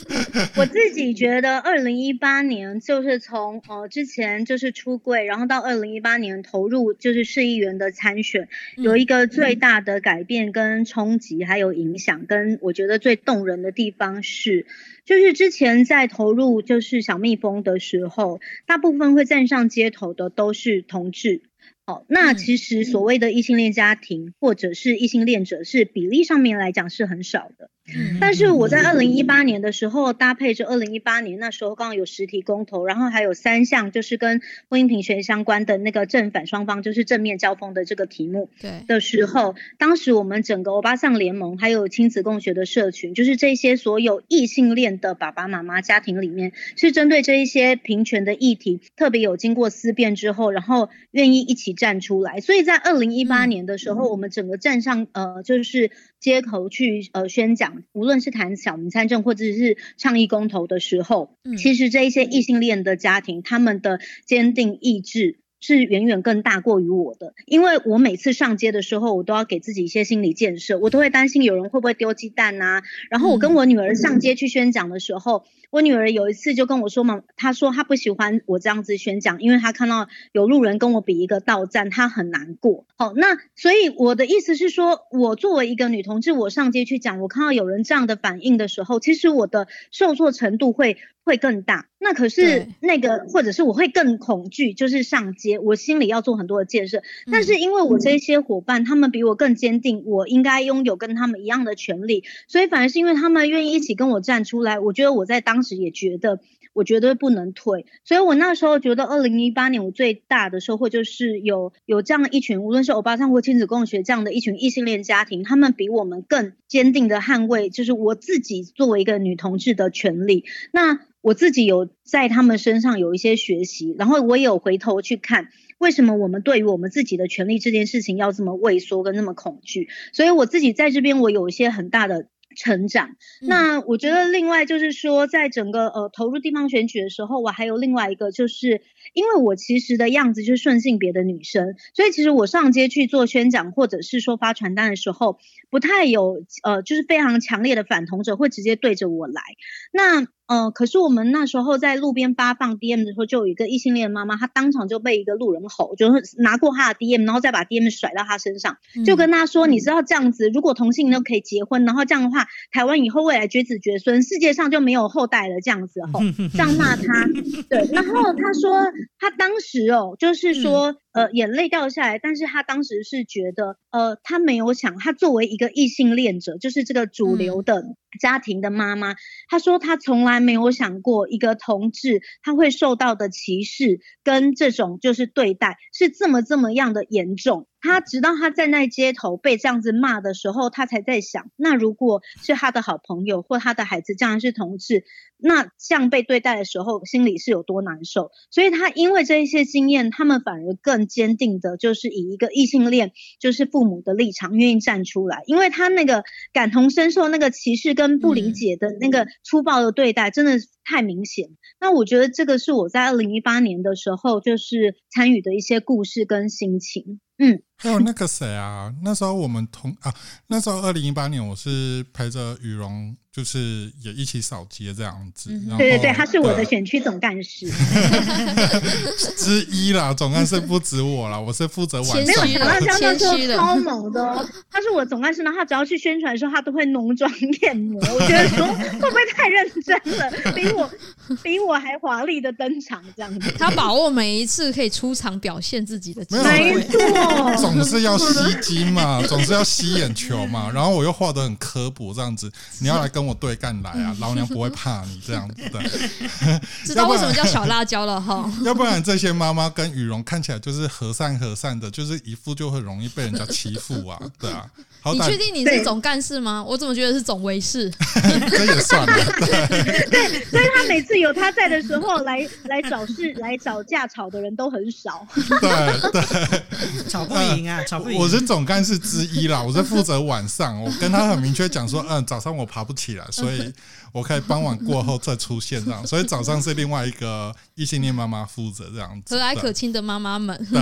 我自己觉得，二零一八年就是从呃之前就是出柜，然后到二零一八年投入就是市议员的参选，有一个最大的改变跟冲击，还有影响，跟我觉得最动人的地方是，就是之前在投入就是小蜜蜂的时候，大部分会站上街头的都是同志。哦，那其实所谓的异性恋家庭或者是异性恋者，是比例上面来讲是很少的。但是我在二零一八年的时候，搭配着二零一八年那时候刚好有实体公投，然后还有三项就是跟婚姻平权相关的那个正反双方就是正面交锋的这个题目。对的时候，当时我们整个欧巴桑联盟还有亲子共学的社群，就是这些所有异性恋的爸爸妈妈家庭里面，是针对这一些平权的议题，特别有经过思辨之后，然后愿意一起站出来。所以在二零一八年的时候，我们整个站上呃就是街头去呃宣讲。无论是谈小民参政或者是倡议公投的时候，其实这一些异性恋的家庭，他们的坚定意志是远远更大过于我的。因为我每次上街的时候，我都要给自己一些心理建设，我都会担心有人会不会丢鸡蛋呐。然后我跟我女儿上街去宣讲的时候。我女儿有一次就跟我说嘛，她说她不喜欢我这样子宣讲，因为她看到有路人跟我比一个道站，她很难过。好，那所以我的意思是说，我作为一个女同志，我上街去讲，我看到有人这样的反应的时候，其实我的受挫程度会会更大。那可是那个，或者是我会更恐惧，就是上街，我心里要做很多的建设。但是因为我这些伙伴，他们比我更坚定，我应该拥有跟他们一样的权利，所以反而是因为他们愿意一起跟我站出来，我觉得我在当。时也觉得我绝对不能退，所以我那时候觉得，二零一八年我最大的收获就是有有这样一群，无论是欧巴桑或亲子共学这样的一群异性恋家庭，他们比我们更坚定的捍卫，就是我自己作为一个女同志的权利。那我自己有在他们身上有一些学习，然后我也有回头去看，为什么我们对于我们自己的权利这件事情要这么畏缩跟那么恐惧？所以我自己在这边我有一些很大的。成长。那我觉得另外就是说，在整个呃投入地方选举的时候，我还有另外一个，就是因为我其实的样子就是顺性别的女生，所以其实我上街去做宣讲或者是说发传单的时候，不太有呃就是非常强烈的反同者会直接对着我来。那嗯、呃可是我们那时候在路边发放 DM 的时候，就有一个异性恋妈妈，她当场就被一个路人吼，就是拿过她的 DM，然后再把 DM 甩到她身上，就跟她说：“你知道这样子，如果同性都可以结婚，然后这样的话，台湾以后未来绝子绝孙，世界上就没有后代了。”这样子吼，[laughs] 这样骂她。对，然后她说她当时哦，就是说。呃，眼泪掉下来，但是他当时是觉得，呃，他没有想，他作为一个异性恋者，就是这个主流的家庭的妈妈，他说他从来没有想过一个同志他会受到的歧视跟这种就是对待是这么这么样的严重。她直到他站在街头被这样子骂的时候，他才在想，那如果是他的好朋友或他的孩子这样是同志，那这样被对待的时候，心里是有多难受。所以他因为这一些经验，他们反而更坚定的，就是以一个异性恋，就是父母的立场，愿意站出来，因为他那个感同身受那个歧视跟不理解的那个粗暴的对待，真的太明显。那我觉得这个是我在二零一八年的时候，就是参与的一些故事跟心情。嗯，还有那个谁啊，那时候我们同啊，那时候二零一八年我是陪着羽绒，就是也一起扫街这样子。对对对，他是我的选区总干事。[laughs] 之一啦，总干事不止我啦，我是负责晚上谦虚没有，小的辣椒那时候谦虚的超猛的哦，他是我总干事，呢他只要去宣传的时候，他都会浓妆艳抹。我觉得说 [laughs] 会不会太认真了，比我比我还华丽的登场这样子。他把握每一次可以出场表现自己的机会没。错，总是要吸睛嘛，[laughs] 总是要吸眼球嘛。然后我又画的很科普，这样子，你要来跟我对干来啊，[laughs] 老娘不会怕你这样子的。[laughs] 知道为什么叫小辣椒了哈？要不然这些妈妈跟羽绒看起来就是和善和善的，就是一副就很容易被人家欺负啊，对啊。好你确定你是总干事吗？我怎么觉得是总维士？这也算了，对，所以他每次有他在的时候，来来找事来找架吵的人都很少。对对。吵不赢啊，吵不赢。我是总干事之一啦，[laughs] 我是负责晚上。我跟他很明确讲说，嗯，早上我爬不起来，所以我可以傍晚过后再出现这样。[laughs] 所以早上是另外一个异性恋妈妈负责这样子。和蔼可亲的妈妈们，对，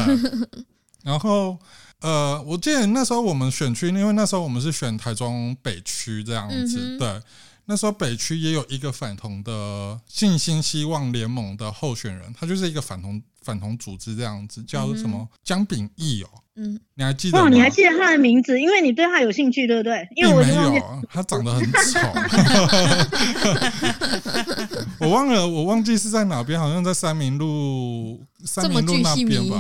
然后呃，我记得那时候我们选区，因为那时候我们是选台中北区这样子，嗯对。那时候北区也有一个反同的信心希望联盟的候选人，他就是一个反同反同组织这样子，叫什么姜炳义哦，嗯，你还记得吗？哦，你还记得他的名字，因为你对他有兴趣，对不对？因为并没我忘记。有，他长得很丑。[laughs] 我忘了，我忘记是在哪边，好像在三民路三民路那边吧，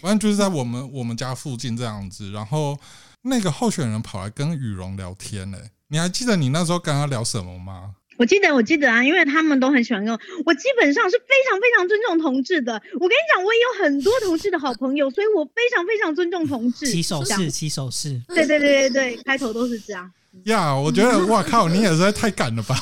反正就是在我们我们家附近这样子。然后那个候选人跑来跟羽绒聊天嘞、你还记得你那时候跟他聊什么吗？我记得，我记得啊，因为他们都很喜欢跟我。我基本上是非常非常尊重同志的。我跟你讲，我也有很多同志的好朋友，所以我非常非常尊重同志。起手式，起手式。对对对对对，开头都是这样。呀我觉得哇靠，你也实在太敢了吧！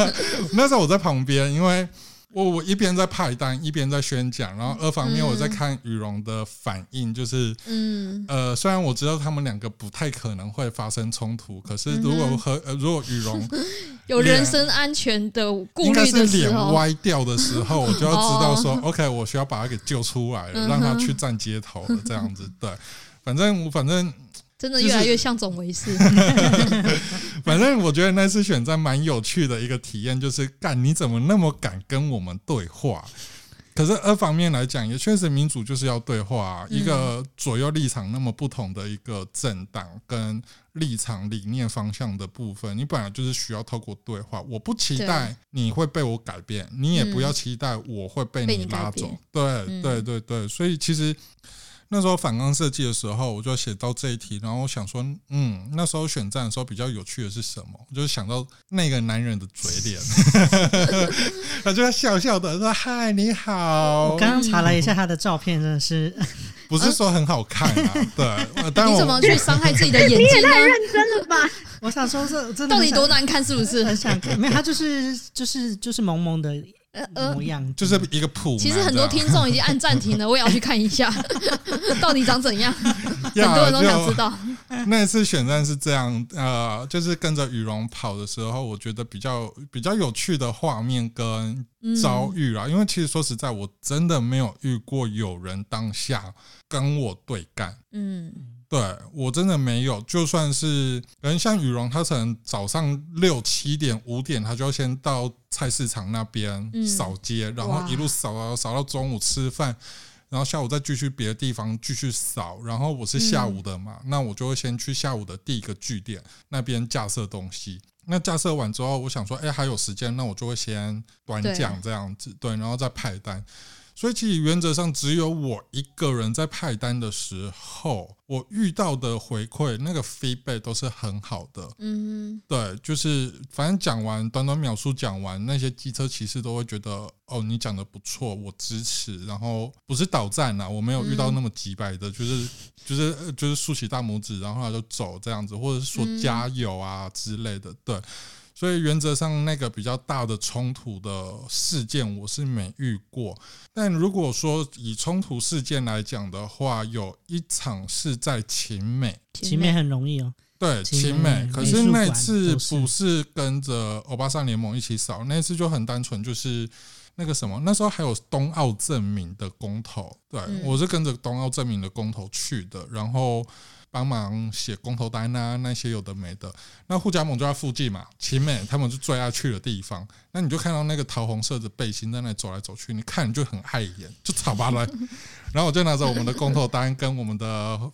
[laughs] 那时候我在旁边，因为我我一边在派单，一边在宣讲，然后二方面我在看羽绒的反应，就是嗯，呃，虽然我知道他们两个不太可能会发生冲突，可是如果和、呃、如果羽绒 [laughs] 有人身安全的顾虑的时候，歪掉的时候，[laughs] 我就要知道说、哦。O k 我需要把他给救出来了，嗯让他去站街头了，这样子。对，反正我反正真的越来越像总卫士。[laughs] 反正我觉得那次选战蛮有趣的一个体验，就是干你怎么那么敢跟我们对话？可是二方面来讲，也确实民主就是要对话、一个左右立场那么不同的一个政党跟立场理念方向的部分，你本来就是需要透过对话。我不期待你会被我改变，你也不要期待我会被被你拉走。对嗯对对对，所以其实。那时候反纲设计的时候，我就写到这一题，然后我想说，嗯，那时候选战的时候比较有趣的是什么？我就想到那个男人的嘴脸，[laughs] 他就笑笑的说：“嗨，你好。”我刚刚查了一下他的照片，真的是 [laughs] 不是说很好看啊，[laughs] 对，你怎么去伤害自己的眼睛呢？太认真了吧？我想说这真的到底多难看？是不是？很想看，没有他就是就是就是萌萌的模，样，就是一个普男这样，其实很多听众已经按暂停了，我也要去看一下，[laughs] 到底长怎样？很多人都想知道。[laughs] 那一次选战是这样，呃，就是跟着羽绒跑的时候，我觉得比较比较有趣的画面跟遭遇啦。因为其实说实在，我真的没有遇过有人当下跟我对干。嗯，对我真的没有，就算是人像羽绒，他可能早上六七点、五点，他就要先到菜市场那边嗯扫街，然后一路扫到扫到中午吃饭，然后下午再继续别的地方继续扫。然后我是下午的嘛，那我就会先去下午的第一个据点那边架设东西。那架设完之后，我想说，哎，还有时间，那我就会先短对讲这样子，对，然后再派单。所以其实原则上只有我一个人在派单的时候，我遇到的回馈那个 feedback 都是很好的。嗯对，就是反正讲完短短秒数讲完，那些机车骑士都会觉得哦，你讲的不错，我支持。然后不是倒站呐、我没有遇到那么急白的，[laughs] 就是就是呃就是竖起大拇指，然后他就走这样子，或者是说嗯加油啊之类的。对，所以原则上那个比较大的冲突的事件我是没遇过。但如果说以冲突事件来讲的话，有一场是在秦美。秦，美很容易哦，对，秦秦美美，可是那次不是跟着欧巴桑联盟一起扫，那次就很单纯，就是那个什么，那时候还有冬奥证明的公投，对、嗯我是跟着冬奥证明的公投去的，然后帮忙写公投单啊，那些有的没的。那护甲盟就在附近嘛，秦美他们是最爱去的地方。那你就看到那个桃红色的背心在那走来走去，你看你就很碍眼，就吵吧了。然后我就拿着我们的公投单跟我们的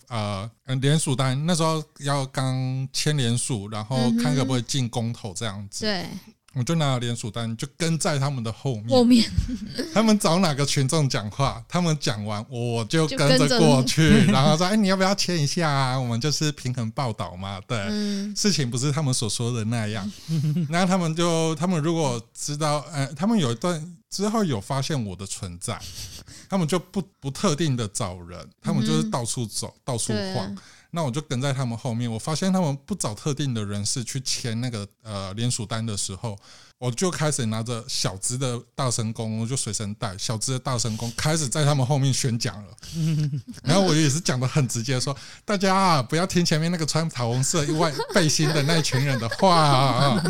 呃呃联署单，那时候要刚签联署，然后看可不可以进公投这样子。对，我就拿了联署单，就跟在他们的后面。后面 [laughs] 他们找哪个群众讲话，他们讲完我就就跟着过去，然后说：“哎，你要不要签一下啊？我们就是平衡报道嘛。”对，嗯事情不是他们所说的那样。[laughs] 然后他们就，他们如果知道，呃，他们有一段之后有发现我的存在，他们就不不特定的找人，他们就是嗯到处走，到处晃。那我就跟在他们后面，我发现他们不找特定的人士去签那个呃联署单的时候，我就开始拿着小只的大神功，我就随身带小只的大神功，开始在他们后面宣讲了。[laughs] 然后我也是讲的很直接说，大家啊，不要听前面那个穿桃红色外背心的那一群人的话啊，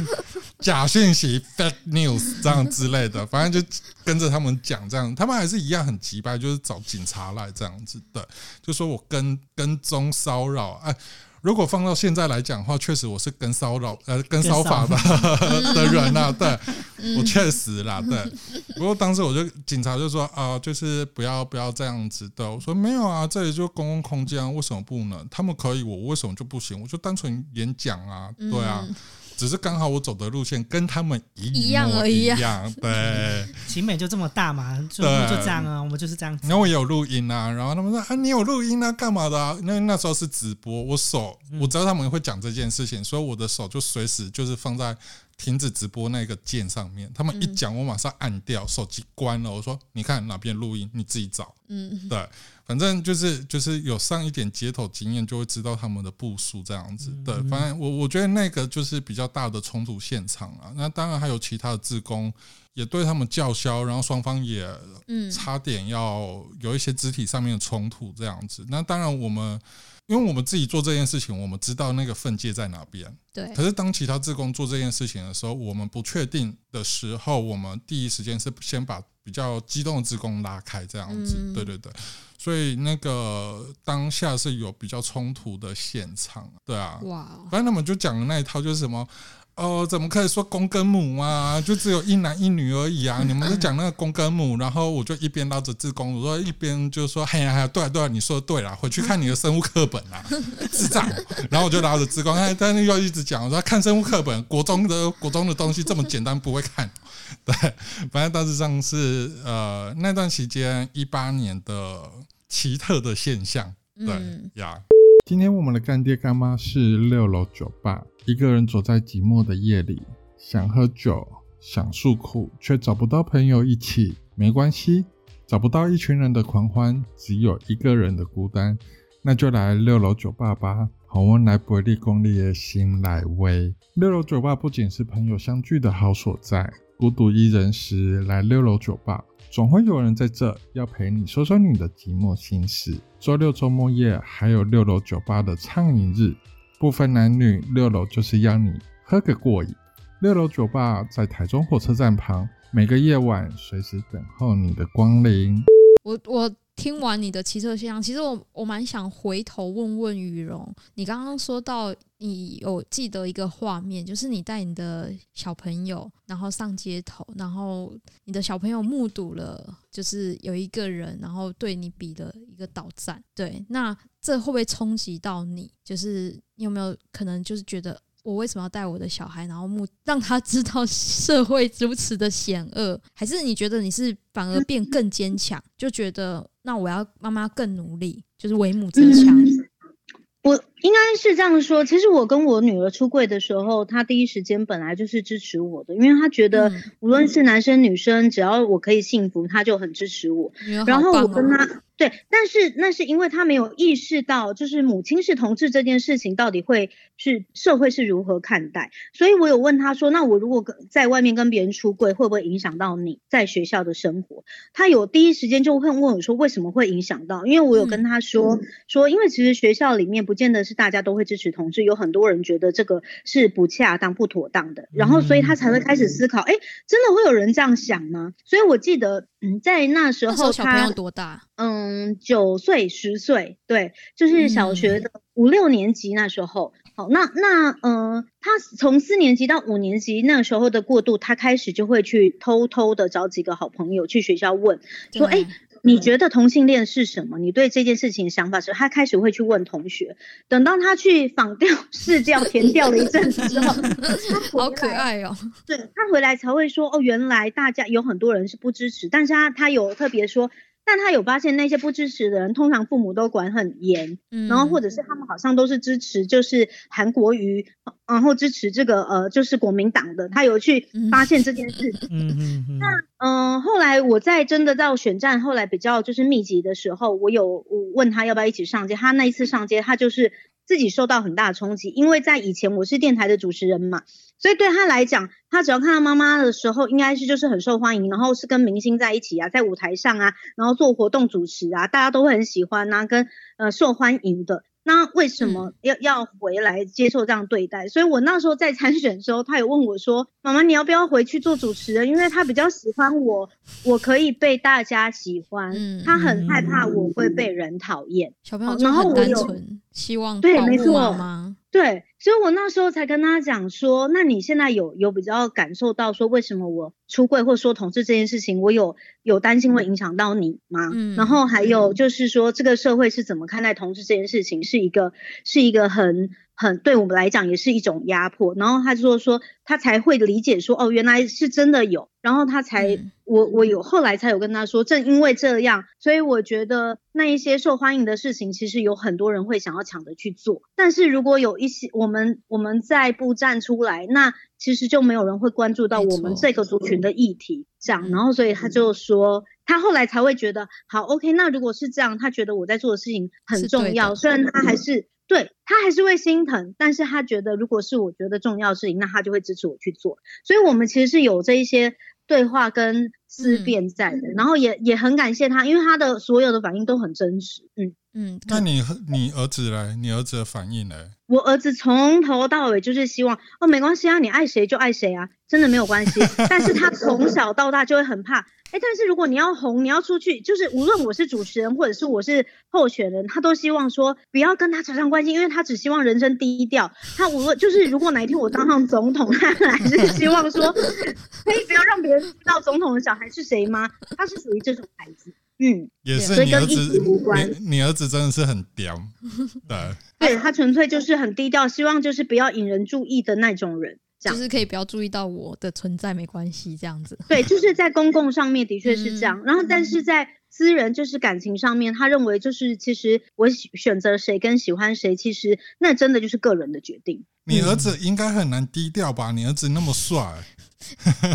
假讯息 fake news 这样之类的，反正就跟着他们讲这样，他们还是一样很急掰，就是找警察来这样子的，就说我跟跟踪骚扰，哎。如果放到现在来讲的话，确实我是跟骚扰 [laughs] 呃跟骚法的 [laughs] 的人呐、[laughs] 对我确实啦，对。不过当时我就警察就说啊、就是不要不要这样子的。我说没有啊，这里就公共空间啊，为什么不能？他们可以，我为什么就不行？我就单纯演讲啊，对啊，嗯只是刚好我走的路线跟他们一一样而已啊一样，对。[laughs] 奇美就这么大嘛，就对就这样啊，我们就是这样子。然后我有录音啊，然后他们说啊，你有录音啊，干嘛的啊？那那时候是直播，我手我知道他们会讲这件事情，所以我的手就随时就是放在停止直播那个键上面。他们一讲，我马上按掉，手机关了。我说你看哪边录音，你自己找。嗯对，反正就是就是有上一点街头经验，就会知道他们的步数这样子。对，反正我我觉得那个就是比较大的冲突现场啊。那当然还有其他的志工也对他们叫嚣，然后双方也嗯差点要有一些肢体上面的冲突这样子。那当然我们。因为我们自己做这件事情，我们知道那个分界在哪边。对可是当其他志工做这件事情的时候，我们不确定的时候，我们第一时间是先把比较激动的志工拉开，这样子。嗯对对对，所以那个当下是有比较冲突的现场，对啊。哇反正他们就讲的那一套就是什么。哦，怎么可以说公跟母啊？就只有一男一女而已啊！你们在讲那个公跟母，然后我就一边拉着志工，我说一边就说：“嘿呀嘿呀，对啊对啊，你说的对啦，回去看你的生物课本啦，智障。”然后我就拉着志工，哎，但是又一直讲，我说看生物课本，国中的国中的东西这么简单，不会看。[laughs] 对，反正大致上是呃那段期间一八年的奇特的现象，对嗯呀。今天我们的干爹干妈是六楼酒吧，一个人走在寂寞的夜里，想喝酒，想诉苦，却找不到朋友一起。没关系，找不到一群人的狂欢，只有一个人的孤单。那就来六楼酒吧吧，好温来不利功利的心来威。六楼酒吧不仅是朋友相聚的好所在，孤独一人时来六楼酒吧，总会有人在这要陪你说说你的寂寞心事。周六周末夜还有六楼酒吧的畅饮日，不分男女，六楼就是要你喝个过瘾。六楼酒吧在台中火车站旁，每个夜晚随时等候你的光临。我我听完你的骑车现象，其实我我蛮想回头问问羽绒，你刚刚说到你有记得一个画面，就是你带你的小朋友，然后上街头，然后你的小朋友目睹了，就是有一个人，然后对你比的一个倒赞，对，那这会不会冲击到你？就是你有没有可能就是觉得？我为什么要带我的小孩，然后目让他知道社会如此的险恶？还是你觉得你是反而变更坚强，就觉得那我要妈妈更努力，就是为母则强？我应该是这样说，其实我跟我女儿出柜的时候，她第一时间本来就是支持我的，因为她觉得无论是男生女生，只要我可以幸福，她就很支持我。然后我跟她对，但是那是因为她没有意识到，就是母亲是同志这件事情到底会是社会是如何看待。所以我有问她说，那我如果跟在外面跟别人出柜，会不会影响到你在学校的生活？她有第一时间就会问我说，为什么会影响到？因为我有跟她说说，因为其实学校里面不见得是大家都会支持同志，有很多人觉得这个是不恰当、不妥当的，然后所以他才会开始思考，哎，真的会有人这样想吗？所以我记得，嗯，在那时候，小朋友多大？嗯，九岁、十岁，对，就是小学的五六年级那时候。好，那那嗯，他从四年级到五年级那时候的过渡，他开始就会去偷偷的找几个好朋友去学校问，说，哎。你觉得同性恋是什么？你对这件事情想法是？他开始会去问同学，等到他去访调试调填调了一阵子之后，好可爱哦。对他回来才会说，哦，原来大家有很多人是不支持，但是他他有特别说。但他有发现那些不支持的人，通常父母都管很严，然后或者是他们好像都是支持就是韩国瑜，然后支持这个呃就是国民党的。他有去发现这件事情。嗯嗯嗯。那嗯后来我在真的到选战后来比较就是密集的时候，我有问他要不要一起上街。他那一次上街，他就是自己受到很大的冲击，因为在以前我是电台的主持人嘛。所以对他来讲，他只要看到妈妈的时候，应该是就是很受欢迎，然后是跟明星在一起啊，在舞台上啊，然后做活动主持啊，大家都会很喜欢啊，跟呃受欢迎的。那为什么要要回来接受这样对待？所以我那时候在参选的时候，他有问我说：“妈妈，你要不要回去做主持人？因为他比较喜欢我，我可以被大家喜欢。他很害怕我会被人讨厌。”小朋友然后我有，希望对，没错吗？对，所以我那时候才跟他讲说，那你现在有有比较感受到说，为什么我出柜或说同志这件事情，我有有担心会影响到你吗？嗯，然后还有就是说，这个社会是怎么看待同志这件事情，是一个是一个很。很对我们来讲也是一种压迫，然后他就说他才会理解说哦原来是真的有，然后他才我我有后来才有跟他说，正因为这样，所以我觉得那一些受欢迎的事情，其实有很多人会想要抢着去做，但是如果有一些我们我们再不站出来，那其实就没有人会关注到我们这个族群的议题，这样，然后所以他就说他后来才会觉得好 OK，那如果是这样，他觉得我在做的事情很重要，虽然他还是。对他还是会心疼，但是他觉得如果是我觉得重要事情，那他就会支持我去做。所以，我们其实是有这一些对话跟思辨在的，然后也也很感谢他，因为他的所有的反应都很真实。嗯嗯，那你你儿子嘞？你儿子的反应嘞？我儿子从头到尾就是希望哦，没关系啊，你爱谁就爱谁啊，真的没有关系。[laughs] 但是他从小到大就会很怕。哎，但是如果你要红，你要出去，就是无论我是主持人或者是我是候选人，他都希望说不要跟他扯上关系，因为他只希望人生低调。他无论就是如果哪一天我当上总统，他还是希望说 [laughs] 可以不要让别人知道总统的小孩是谁吗？他是属于这种孩子，嗯，也是你儿子无关。你儿子真的是很屌，[laughs] 对，对他纯粹就是很低调，希望就是不要引人注意的那种人。这样就是可以不要注意到我的存在，没关系，这样子。对，就是在公共上面的确是这样，然后但是在私人就是感情上面，他认为就是其实我选择谁跟喜欢谁，其实那真的就是个人的决定。你儿子应该很难低调吧？你儿子那么帅。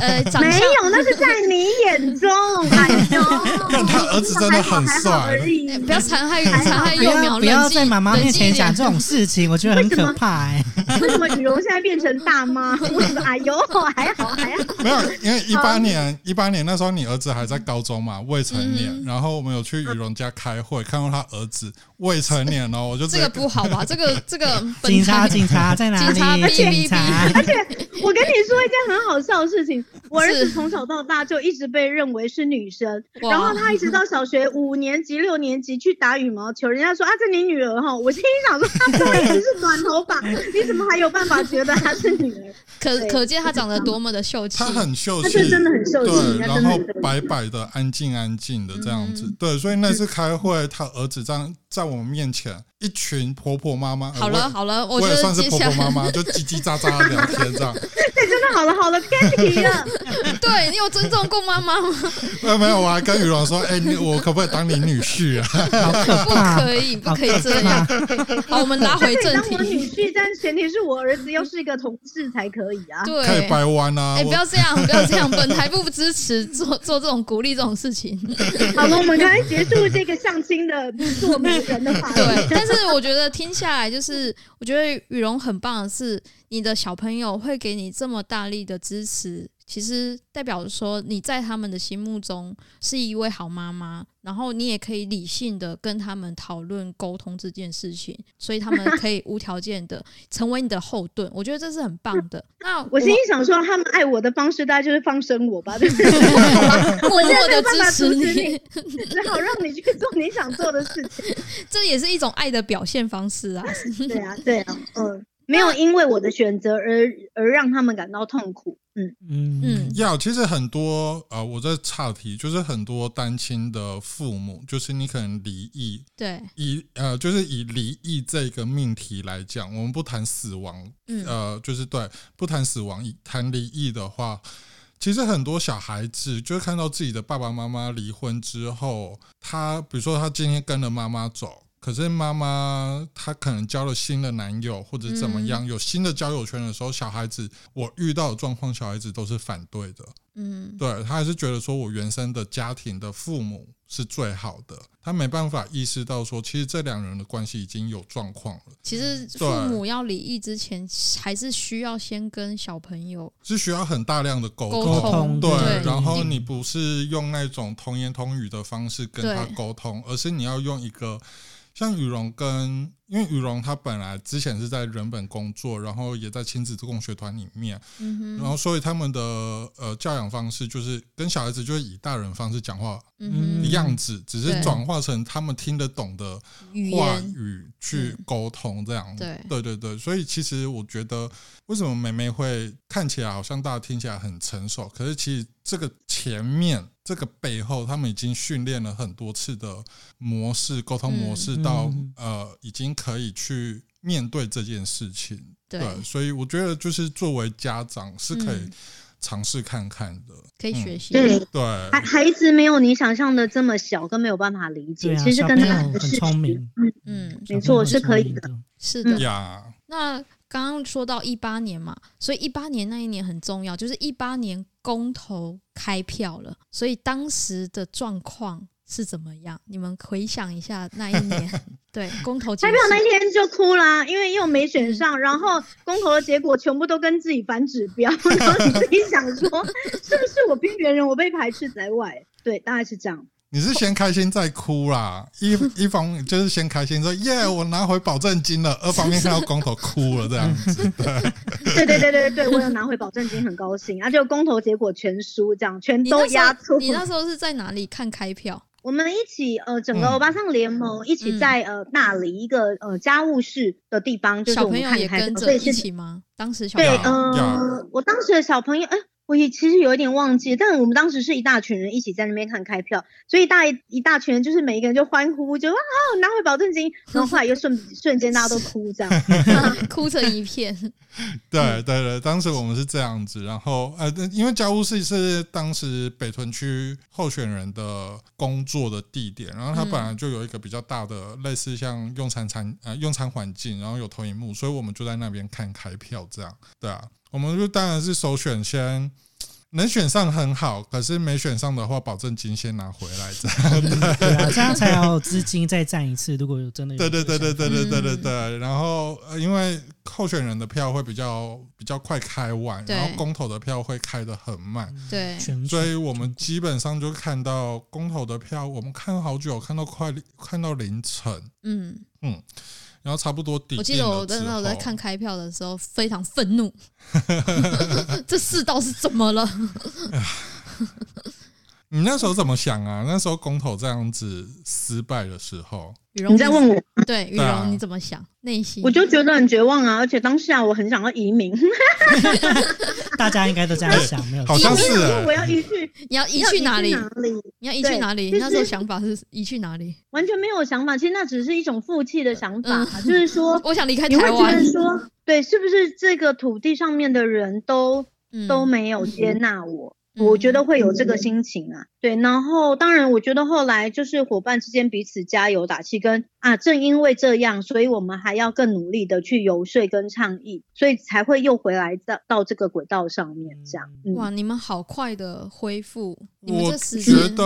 呃，[laughs] 长没有，那是在你眼中。[laughs] 哎呦，[laughs] 但他儿子真的很好帅而已。不要残害残害幼苗，不要在妈妈面前讲这。种事情，我觉得很可怕哎、为什么羽绒现在变成大妈？为什么哎呦，还好还好。没有，因为一八年一八年那时候你儿子还在高中嘛，未成年。嗯然后我们有去羽绒家开会，看到他儿子未成年哦，我就这个不好吧？这个这个警察，警察在哪警察警察，而且我跟你说一件很好笑的事情，我儿子从小到大就一直被认为是女生，然后他一直到小学五年级、六年级去打羽毛球，人家说啊，这你女儿哈，我心里想说，她都一直是短头发，[laughs] 你怎么还有办法觉得她是女儿？可可见她长得多么的秀气。她。很秀他气，是真的很秀气然后白白的、安静安静的这样子，嗯。对，所以那次开会，他儿子这样在我们面前，一群婆婆妈妈，好呃了好了，我也算是婆婆妈妈，就叽叽喳喳的聊天这样。[laughs] 对，真的好了好了，该你了。对你有尊重过妈妈吗？呃，[laughs] 没有，我还跟雨龙说，哎、你我可不可以当你女婿啊？不！可以，不可以这样。好，我们拉回正可以当我女。婿，但前提是我儿子要是一个同事才可以啊。对，可以掰弯啊！哎、我不要这样，不要这样，本台不支持做做这种鼓励这种事情。[laughs] 好了，我们刚才结束这个相亲的做媒人的话题。对，但是我觉得听下来，就是我觉得雨龙很棒的是，你的小朋友会给你这么大力的支持，其实代表说你在他们的心目中是一位好妈妈，然后你也可以理性的跟他们讨论沟通这件事情，所以他们可以无条件的成为你的后盾，我觉得这是很棒的。那我心里想说，他们爱我的方式大概就是放生我吧，对不对？默默的办法支持你，只好让你去做你想做的事情。[laughs] 这也是一种爱的表现方式啊。对啊，对啊，嗯，没有因为我的选择而而让他们感到痛苦。嗯，嗯嗯要其实很多呃，我在岔题，就是很多单亲的父母，就是你可能离异，对，以呃，就是以离异这个命题来讲，我们不谈死亡，嗯呃，就是对，不谈死亡，以谈离异的话，其实很多小孩子就是看到自己的爸爸妈妈离婚之后，他比如说他今天跟了妈妈走。可是妈妈她可能交了新的男友或者怎么样，有新的交友圈的时候，小孩子我遇到的状况，小孩子都是反对的。嗯，对他还是觉得说我原生的家庭的父母是最好的，他没办法意识到说，其实这两人的关系已经有状况了，其实父母要离异之前，还是需要先跟小朋友是需要很大量的沟沟通。对，对然后你不是用那种童言童语的方式跟他沟通，而是你要用一个像羽绒跟，因为羽绒他本来之前是在人本工作，然后也在亲子共学团里面，嗯，然后所以他们的呃教养方式就是跟小孩子就是以大人方式讲话的样子，只是转化成他们听得懂的话，语去沟通，这样。对。对对对，所以其实我觉得，为什么妹妹会看起来好像大家听起来很成熟，可是其实这个前面这个背后，他们已经训练了很多次的模式，沟通模式嗯到、嗯。呃，已经可以去面对这件事情。对，所以我觉得就是作为家长是可以嗯尝试看看的。可以学习。对，对，孩孩子没有你想象的这么小，跟没有办法理解。啊，其实跟他的很聪明，嗯，嗯，没错，是可以的。的。是的。呀，那刚刚说到一八年嘛，所以一八年那一年很重要，就是一八年公投开票了，所以当时的状况是怎么样？你们回想一下那一年，[laughs] 对公投开票那天就哭啦，因为又没选上，然后公投的结果全部都跟自己反指标，然后你自己想说，是不是我边缘人，我被排斥在外？对，大概是这样。你是先开心再哭啦，[laughs] 一一方面就是先开心说耶，我拿回保证金了；二方面看到公投哭了这样子。[laughs] 对，对对对对对，我有拿回保证金，很高兴。啊，就公投结果全输，这样全都压错。你那时候是在哪里看开票？我们一起呃，整个嗯。欧巴桑联盟一起嗯。在呃那里一个呃家务事的地方，就是我小朋友也跟着一所以是起吗？当时小对，朋友。呀呃，我当时的小朋友，哎、我也其实有一点忘记，但我们当时是一大群人一起在那边看开票，所以大一大群人就是每一个人就欢呼，就啊拿回保证金，然后后来又瞬瞬间大家都哭这样。[laughs] [laughs] 哭成一片。[laughs] 对对对，当时我们是这样子，然后呃，因为家务室是当时北屯区候选人的工作的地点，然后它嗯本来就有一个比较大的类似像用餐餐呃用餐环境，然后有投影幕，所以我们就在那边看开票这样，对啊，我们就当然是首选先。能选上很好，可是没选上的话，保证金先拿回来。这样对，这样才有资金再战一次。如果有真的有对对对对对对对对对。然后呃因为候选人的票会比较比较快开完，然后公投的票会开得很慢，对，所以我们基本上就看到公投的票，我们看好久，看到快看到凌晨，嗯嗯，然后差不多底我记得我定了之真的我在看开票的时候非常愤怒，[laughs] 这世道是怎么了？[laughs] 你那时候怎么想啊？那时候公投这样子失败的时候，你在问我，对羽绒你怎么想？内心我就觉得很绝望啊！而且当下我很想要移民，[laughs] 大家应该都这样想，没有错好像我是欸我要移去，你要移要去哪里？哪里？你要移去对哪里？就是那时候想法是移去哪里？完全没有想法，其实那只是一种负气的想法，嗯就是说，[laughs] 我想离开你会觉台湾得，说，对，是不是这个土地上面的人都嗯都没有接纳我？我觉得会有这个心情啊，对，然后当然，我觉得后来就是伙伴之间彼此加油打气跟，啊，正因为这样，所以我们还要更努力的去游说跟倡议，所以才会又回来到到这个轨道上面，这样，嗯，哇，你们好快的恢复，你们我这时觉得，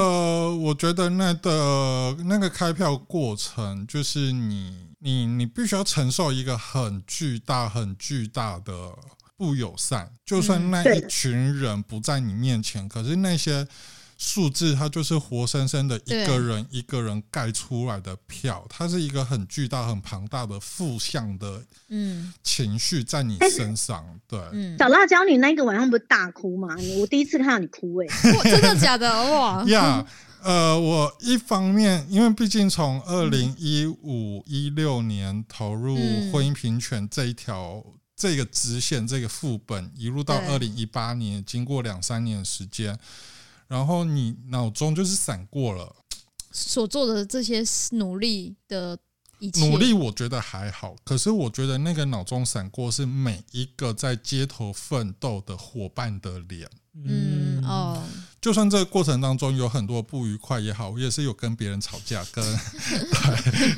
我觉得那个那个开票过程，就是你你你必须要承受一个很巨大、很巨大的不友善。就算嗯那一群人不在你面前，可是那些数字，它就是活生生的一个人一个人盖出来的票，它是一个很巨大、很庞大的负向的嗯情绪在你身上。对，嗯，小辣椒，你那个晚上不是大哭吗？我第一次看到你哭、欸，[laughs] 哇真的假的？哇，呀，呃，我一方面，因为毕竟从二零一五一六年投入嗯婚姻平权这一条、这个支线、这个副本，一路到二零一八年，经过两三年的时间，然后你脑中就是闪过了。所做的这些努力的一切，努力，我觉得还好，可是我觉得那个脑中闪过是每一个在街头奋斗的伙伴的脸。嗯哦，就算这个过程当中有很多不愉快也好，我也是有跟别人吵架，跟 [laughs]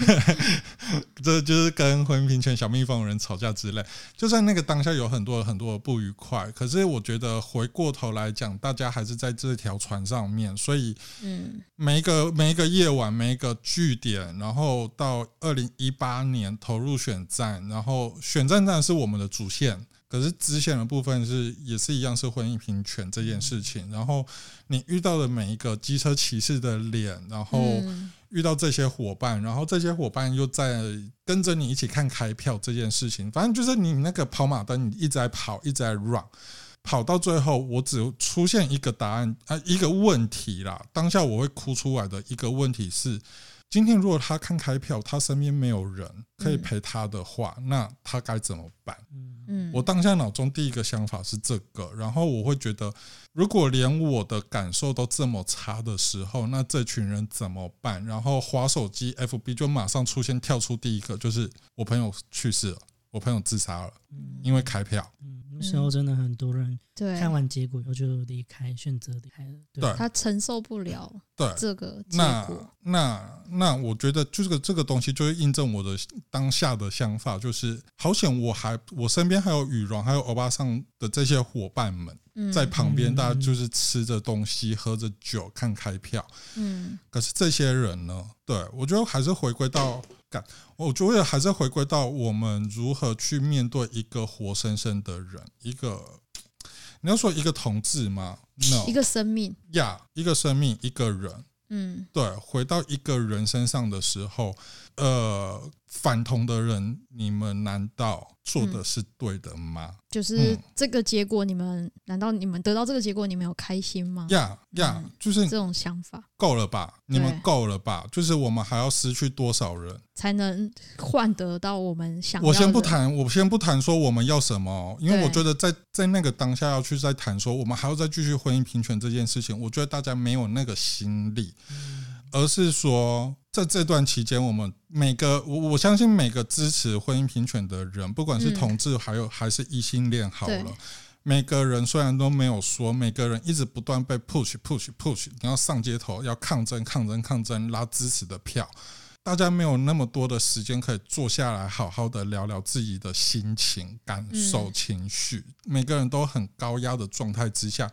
对，[laughs] 这就是跟婚姻平权小蜜蜂的人吵架之类。就算那个当下有很多很多的不愉快，可是我觉得回过头来讲，大家还是在这条船上面，所以嗯每一个每一个夜晚，每一个据点，然后到二零一八年投入选战，然后选战战是我们的主线，可是支线的部分是也是一样是婚姻平权这件事情。然后你遇到的每一个机车骑士的脸，然后嗯遇到这些伙伴，然后这些伙伴又在跟着你一起看开票这件事情，反正就是你那个跑马灯，你一直在跑，一直在 run。跑到最后，我只出现一个答案啊，一个问题啦。当下我会哭出来的一个问题是：今天如果他看开票，他身边没有人可以陪他的话，那他该怎么办？嗯，我当下脑中第一个想法是这个，然后我会觉得，如果连我的感受都这么差的时候，那这群人怎么办？然后滑手机，FB 就马上出现跳出第一个，就是我朋友去世了，我朋友自杀了，因为开票。嗯，那时候真的很多人对，看完结果以后就离开，选择离开了。对他承受不了对，这个结那果，那那，我觉得就是个这个东西，就会印证我的当下的想法，就是好险，我还我身边还有羽绒，还有欧巴桑的这些伙伴们嗯在旁边，嗯大家就是吃着东西，喝着酒，看开票。嗯可是这些人呢？对我觉得还是回归到感，我觉得还是回归到我们如何去面对一个活生生的人，一个你要说一个同志吗？No，一个生命，呀一个生命，一个人。嗯对，回到一个人身上的时候，呃，反同的人，你们难道做的是对的吗？就是嗯这个结果，你们难道你们得到这个结果，你们有开心吗？呀呀嗯，就是这种想法够了吧？你们够了吧？就是我们还要失去多少人？才能换得到我们想。我先不谈，我先不谈说我们要什么哦，因为我觉得在在那个当下要去再谈说我们还要再继续婚姻平权这件事情，我觉得大家没有那个心力，而是说在这段期间，我们每个我我相信每个支持婚姻平权的人，不管是嗯同志还有还是异性恋，好了。每个人虽然都没有说，每个人一直不断被 push push push，你要上街头，要抗争抗争抗争，拉支持的票，大家没有那么多的时间可以坐下来好好的聊聊自己的心情、感受、嗯情绪。每个人都很高压的状态之下，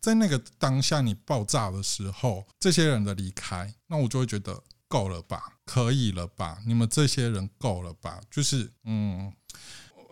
在那个当下你爆炸的时候，这些人的离开，那我就会觉得够了吧，可以了吧，你们这些人够了吧？就是嗯。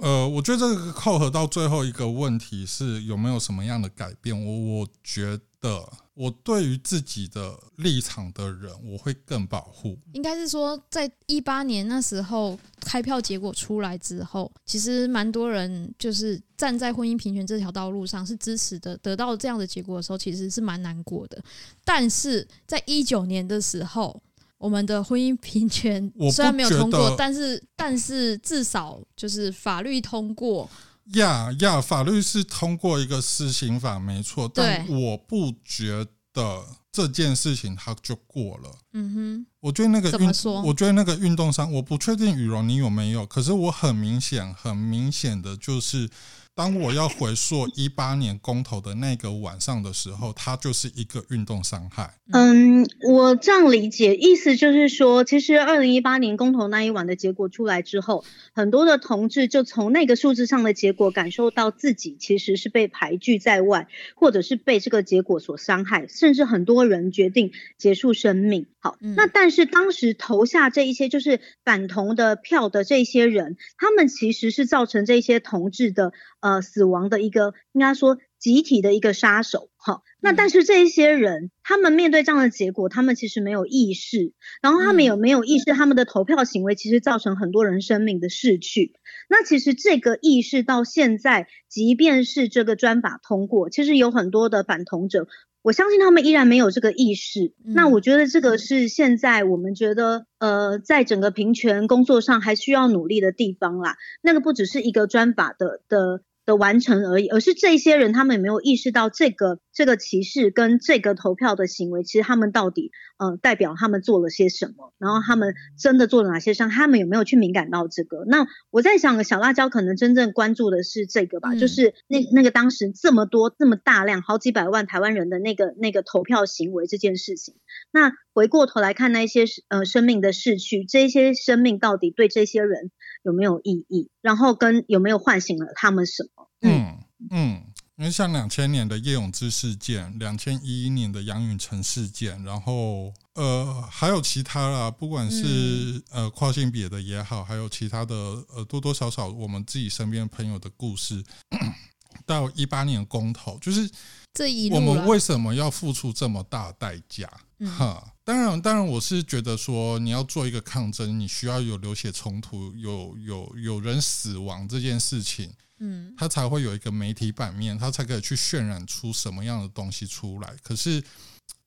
呃，我觉得这个扣合到最后一个问题是有没有什么样的改变？我我觉得我对于自己的立场的人，我会更保护。应该是说，在一八年那时候开票结果出来之后，其实蛮多人就是站在婚姻平权这条道路上是支持的，得到这样的结果的时候，其实是蛮难过的。但是在一九年的时候。我们的婚姻平权 [laughs] 虽然没有通过，但是但是至少就是法律通过。呀呀，法律是通过一个施行法没错，但我不觉得这件事情它就过了。嗯哼，我觉得那个运，我觉得那个运动商，我不确定羽绒你有没有，可是我很明显很明显的就是。当我要回溯一八年公投的那个晚上的时候，它就是一个运动伤害。嗯，我这样理解，意思就是说，其实二零一八年公投那一晚的结果出来之后，很多的同志就从那个数字上的结果感受到自己其实是被排拒在外，或者是被这个结果所伤害，甚至很多人决定结束生命。好，那但是当时投下这一些就是反同的票的这些人，他们其实是造成这些同志的。呃，死亡的一个应该说集体的一个杀手，哈。那但是这一些人，他们面对这样的结果，他们其实没有意识，然后他们有没有意识，他们的投票行为其实造成很多人生命的逝去。那其实这个意识到现在，即便是这个专法通过，其实有很多的反同者。我相信他们依然没有这个意识。那我觉得这个是现在我们觉得，呃，在整个平权工作上还需要努力的地方啦。那个不只是一个专法的的。的完成而已，而是这些人他们有没有意识到这个这个歧视跟这个投票的行为，其实他们到底呃代表他们做了些什么，然后他们真的做了哪些伤，他们有没有去敏感到这个？那我在想，小辣椒可能真正关注的是这个吧，就是那那个当时这么多这么大量好几百万台湾人的那个那个投票行为这件事情。那回过头来看那些呃生命的逝去，这些生命到底对这些人有没有意义？然后跟有没有唤醒了他们什么？嗯嗯，因为像两千年的叶永志事件，两千一一年的杨允成事件，然后呃还有其他啦，不管是呃跨性别的也好，还有其他的呃多多少少我们自己身边朋友的故事，[clears throat] 到一八年公投，就是这一我们为什么要付出这么大代价？哈，当然当然，我是觉得说你要做一个抗争，你需要有流血冲突，有有有人死亡这件事情。嗯，它才会有一个媒体版面，它才可以去渲染出什么样的东西出来。可是，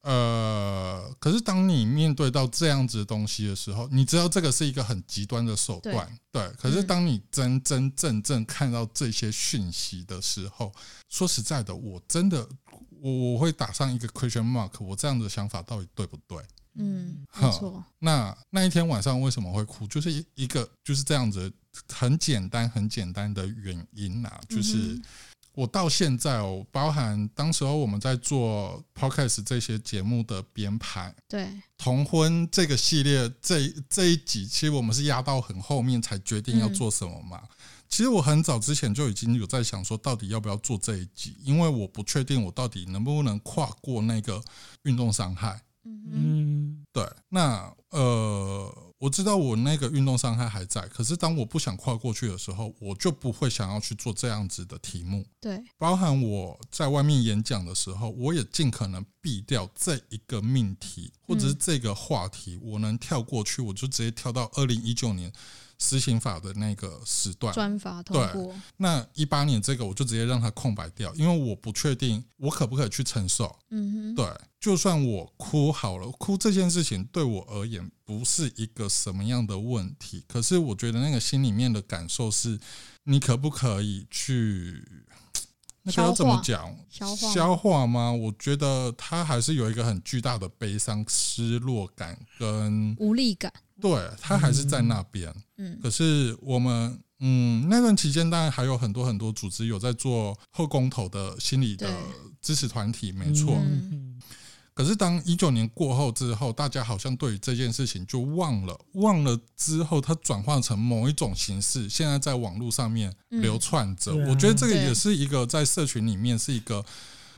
呃，可是当你面对到这样子的东西的时候，你知道这个是一个很极端的手段，对。可是当你真真正正看到这些讯息的时候，说实在的，我真的我我会打上一个 question mark，我这样的想法到底对不对？嗯，没错。那那一天晚上为什么会哭？就是一一个就是这样子，很简单很简单的原因啊，就是我到现在哦，包含当时候我们在做 podcast 这些节目的编排，对同婚这个系列这这一集，其实我们是压到很后面才决定要做什么嘛。其实我很早之前就已经有在想说，到底要不要做这一集，因为我不确定我到底能不能跨过那个运动伤害。嗯，对，那呃，我知道我那个运动伤害还在，可是当我不想跨过去的时候，我就不会想要去做这样子的题目。对，包含我在外面演讲的时候，我也尽可能避掉这一个命题或者是这个话题，我能跳过去，我就直接跳到二零一九年。施行法的那个时段，专法通过。那一八年这个我就直接让它空白掉，因为我不确定我可不可以去承受。嗯哼，对，就算我哭好了，哭这件事情对我而言不是一个什么样的问题。可是我觉得那个心里面的感受是，你可不可以去？那要怎么讲？消化消化吗？我觉得他还是有一个很巨大的悲伤、失落感跟无力感。对他还是在那边。嗯，可是我们嗯那段期间，当然还有很多很多组织有在做后公投的心理的支持团体，没错。可是当一九年过后之后，大家好像对于这件事情就忘了，忘了之后，它转换成某一种形式，现在在网络上面流窜着。我觉得这个也是一个在社群里面是一个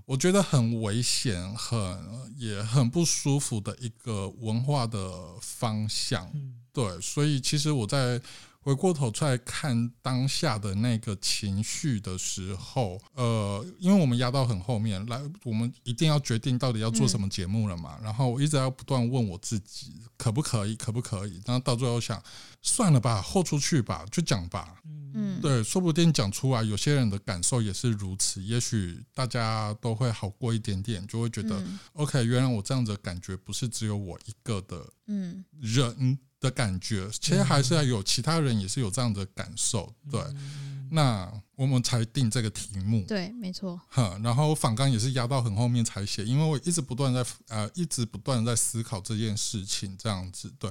我觉得很危险、很也很不舒服的一个文化的方向。嗯对，所以其实我在回过头再看当下的那个情绪的时候，呃，因为我们压到很后面来，我们一定要决定到底要做什么节目了嘛。然后我一直要不断问我自己，可不可以，可不可以？然后到最后想，算了吧，豁出去吧，就讲吧。嗯，对，说不定讲出来，有些人的感受也是如此。也许大家都会好过一点点，就会觉得、嗯 OK，原来我这样子的感觉不是只有我一个的嗯人的感觉，其实还是要有其他人也是有这样的感受。对，那我们才定这个题目。对，没错，哼，然后反纲也是压到很后面才写，因为我一直不断在呃，一直不断在思考这件事情，这样子。对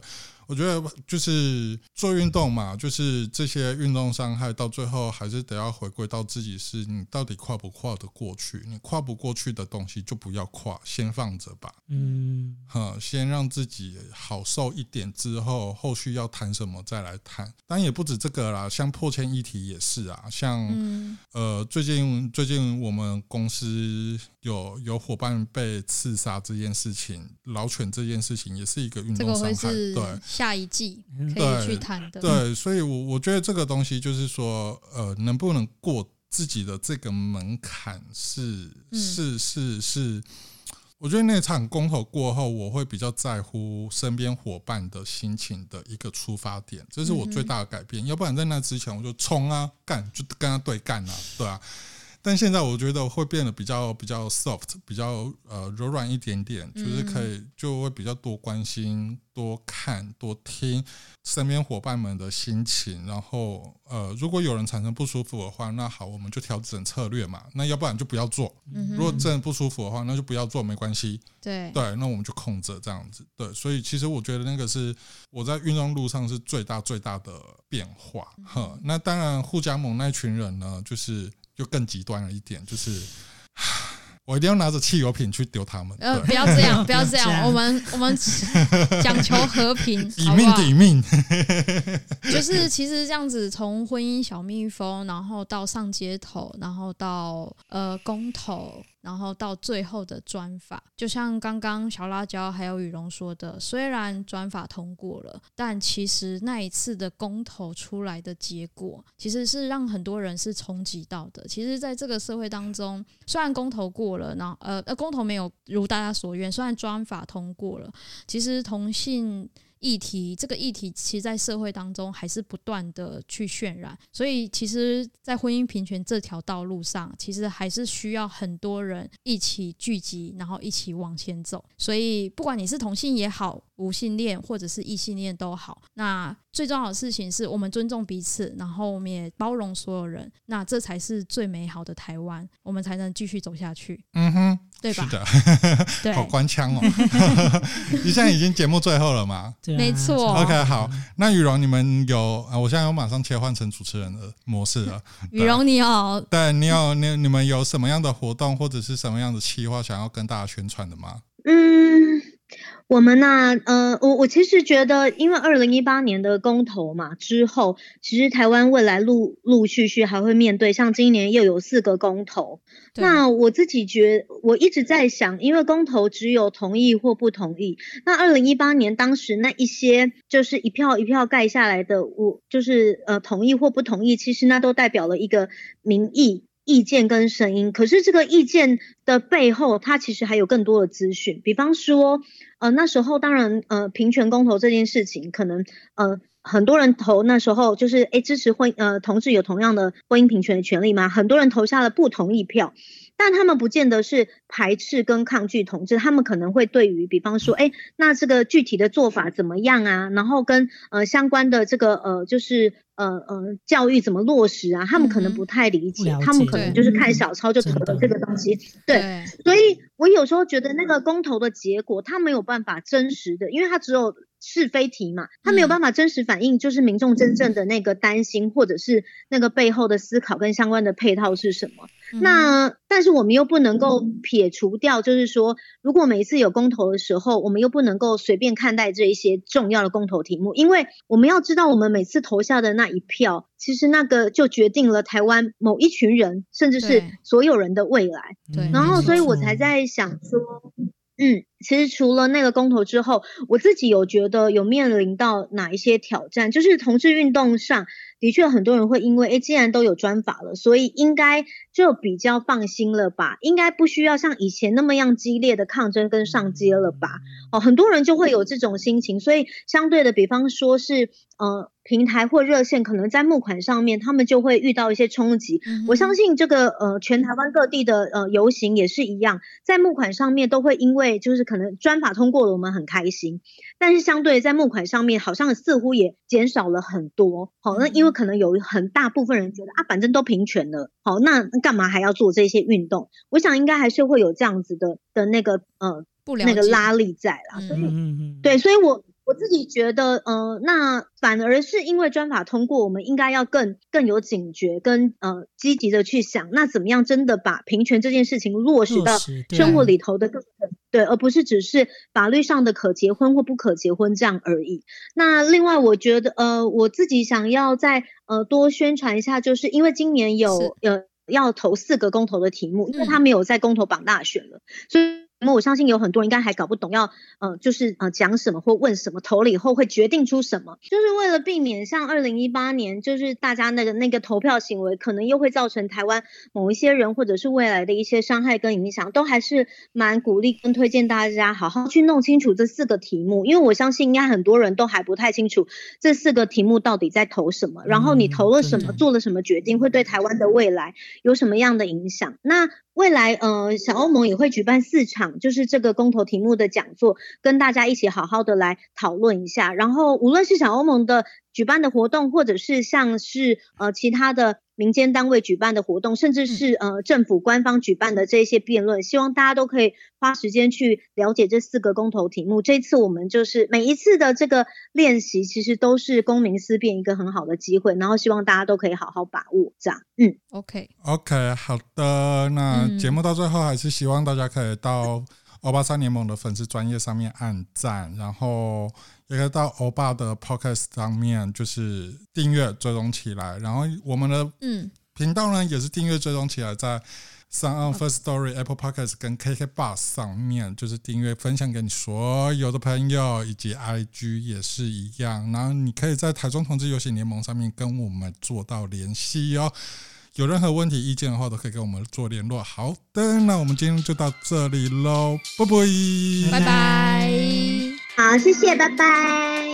我觉得就是做运动嘛，就是这些运动伤害到最后还是得要回归到自己，是你到底跨不跨得过去？你跨不过去的东西就不要跨，先放着吧。嗯哈，先让自己好受一点之后，后续要谈什么再来谈。当然也不止这个啦，像破千议题也是啊，像、嗯呃，最近最近我们公司有有伙伴被刺杀这件事情，老犬这件事情也是一个运这个动伤害，会是对。下一季可对以去谈的。对，所以我我觉得这个东西就是说，呃，能不能过自己的这个门槛是嗯是是是，我觉得那场公投过后，我会比较在乎身边伙伴的心情的一个出发点，这是我最大的改变。要不然在那之前我就冲啊干，就跟他对干啊，对啊。但现在我觉得会变得比较比较 soft，比较呃柔软一点点，就是可以就会比较多关心、多看、多听身边伙伴们的心情。然后呃，如果有人产生不舒服的话，那好，我们就调整策略嘛。那要不然就不要做。嗯如果真的不舒服的话，那就不要做，没关系。对对，那我们就控着这样子。对，所以其实我觉得那个是我在运动路上是最大最大的变化。呵，那当然互加盟那群人呢，就是又更极端了一点，就是 [sighs] 我一定要拿着汽油瓶去丢他们。呃，[laughs] 不要这样，不要这样样，我们我们 [laughs] 讲求和平，[laughs] 以命？抵命。就是其实这样子，从婚姻小蜜蜂，然后到上街头，然后到呃公投，然后到最后的专法，就像刚刚小辣椒还有羽绒说的，虽然专法通过了，但其实那一次的公投出来的结果，其实是让很多人是冲击到的。其实，在这个社会当中，虽然公投过了，然后呃呃公投没有如大家所愿，虽然专法通过了，其实同性议题这个议题，其实在社会当中还是不断的去渲染，所以其实，在婚姻平权这条道路上，其实还是需要很多人一起聚集，然后一起往前走。所以，不管你是同性也好，无性恋或者是异性恋都好，那最重要的事情是我们尊重彼此，然后我们也包容所有人，那这才是最美好的台湾，我们才能继续走下去，嗯哼，对吧？是的，[laughs] 对，好官腔哦。[laughs] 你现在已经节目最后了吗没错？OK，好，那羽绒，你们有啊？我现在有马上切换成主持人的模式了。[laughs] 羽绒你好，对你有你你们有什么样的活动或者是什么样的企划想要跟大家宣传的吗？嗯，我们呢、呃，我我其实觉得，因为二零一八年的公投嘛之后，其实台湾未来陆陆续续还会面对，像今年又有四个公投。那我自己觉，我一直在想，因为公投只有同意或不同意。那二零一八年当时那一些就是一票一票盖下来的，我就是呃同意或不同意，其实那都代表了一个民意。意见跟声音，可是这个意见的背后，它其实还有更多的资讯。比方说，呃，那时候当然，呃，平权公投这件事情，可能呃很多人投那时候就是诶支持婚呃同志有同样的婚姻平权的权利吗？很多人投下了不同意票。但他们不见得是排斥跟抗拒同志，他们可能会对于，比方说，哎，那这个具体的做法怎么样啊？然后跟呃相关的这个呃，就是呃呃教育怎么落实啊？他们可能不太理解，他们可能就是看嗯小抄就投了这个东西。对，对所以我有时候觉得那个公投的结果，他没有办法真实的，因为他只有是非题嘛，他没有嗯办法真实反映就是民众真正的那个担心，或者是那个背后的思考跟相关的配套是什么。嗯那但是我们又不能够撇撇除掉，就是说，如果每一次有公投的时候，我们又不能够随便看待这一些重要的公投题目，因为我们要知道，我们每次投下的那一票，其实那个就决定了台湾某一群人，甚至是所有人的未来。对然后，所以我才在想说，嗯，其实除了那个公投之后，我自己有觉得有面临到哪一些挑战，就是同志运动上，的确很多人会因为，诶，既然都有专法了，所以应该就比较放心了吧，应该不需要像以前那么样激烈的抗争跟上街了吧？哦，很多人就会有这种心情，所以相对的，比方说是呃平台或热线，可能在募款上面，他们就会遇到一些冲击。我相信这个呃全台湾各地的呃游行也是一样，在募款上面都会因为就是可能专法通过了，我们很开心，但是相对在募款上面好像似乎也减少了很多。好，那因为可能有很大部分人觉得啊，反正都平权了，好，那干嘛还要做这些运动？我想应该还是会有这样子的的那个呃不了解那个拉力在啦，嗯所以嗯嗯嗯，对，所以我我自己觉得，呃，那反而是因为专法通过，我们应该要更更有警觉，跟呃积极的去想，那怎么样真的把平权这件事情落实到生活里头的各个对，而不是只是法律上的可结婚或不可结婚这样而已。那另外，我觉得，呃，我自己想要再呃多宣传一下，就是因为今年是有呃要投四个公投的题目，因为嗯他没有在公投榜大选了，所以。那么我相信有很多人应该还搞不懂要呃就是呃讲什么或问什么，投了以后会决定出什么，就是为了避免像二零一八年就是大家那个那个投票行为可能又会造成台湾某一些人或者是未来的一些伤害跟影响，都还是蛮鼓励跟推荐大家好好去弄清楚这四个题目，因为我相信应该很多人都还不太清楚这四个题目到底在投什么，然后你嗯投了什么，做了什么决定，会对台湾的未来有什么样的影响？那未来，呃，小欧盟也会举办四场，就是这个公投题目的讲座，跟大家一起好好的来讨论一下。然后，无论是小欧盟的举办的活动，或者是像是呃其他的民间单位举办的活动，甚至是呃政府官方举办的这些辩论，希望大家都可以花时间去了解这四个公投题目。这次我们就是每一次的这个练习，其实都是公民思辨一个很好的机会，然后希望大家都可以好好把握。这样，嗯。OK，OK，好的，那嗯节目到最后还是希望大家可以到欧巴桑联盟的粉丝专业上面按赞，然后也可以到欧巴的 Podcast 上面就是订阅追踪起来，然后我们的嗯，频道呢也是订阅追踪起来，在 s o n First Story、Apple Podcast 跟 KK Bus 上面就是订阅分享给你所有的朋友，以及 IG 也是一样。然后你可以在台中同志游行联盟上面跟我们做到联系哦。有任何问题、意见的话，都可以跟我们做联络。好的，那我们今天就到这里喽，拜拜，拜拜。好，谢谢，拜拜。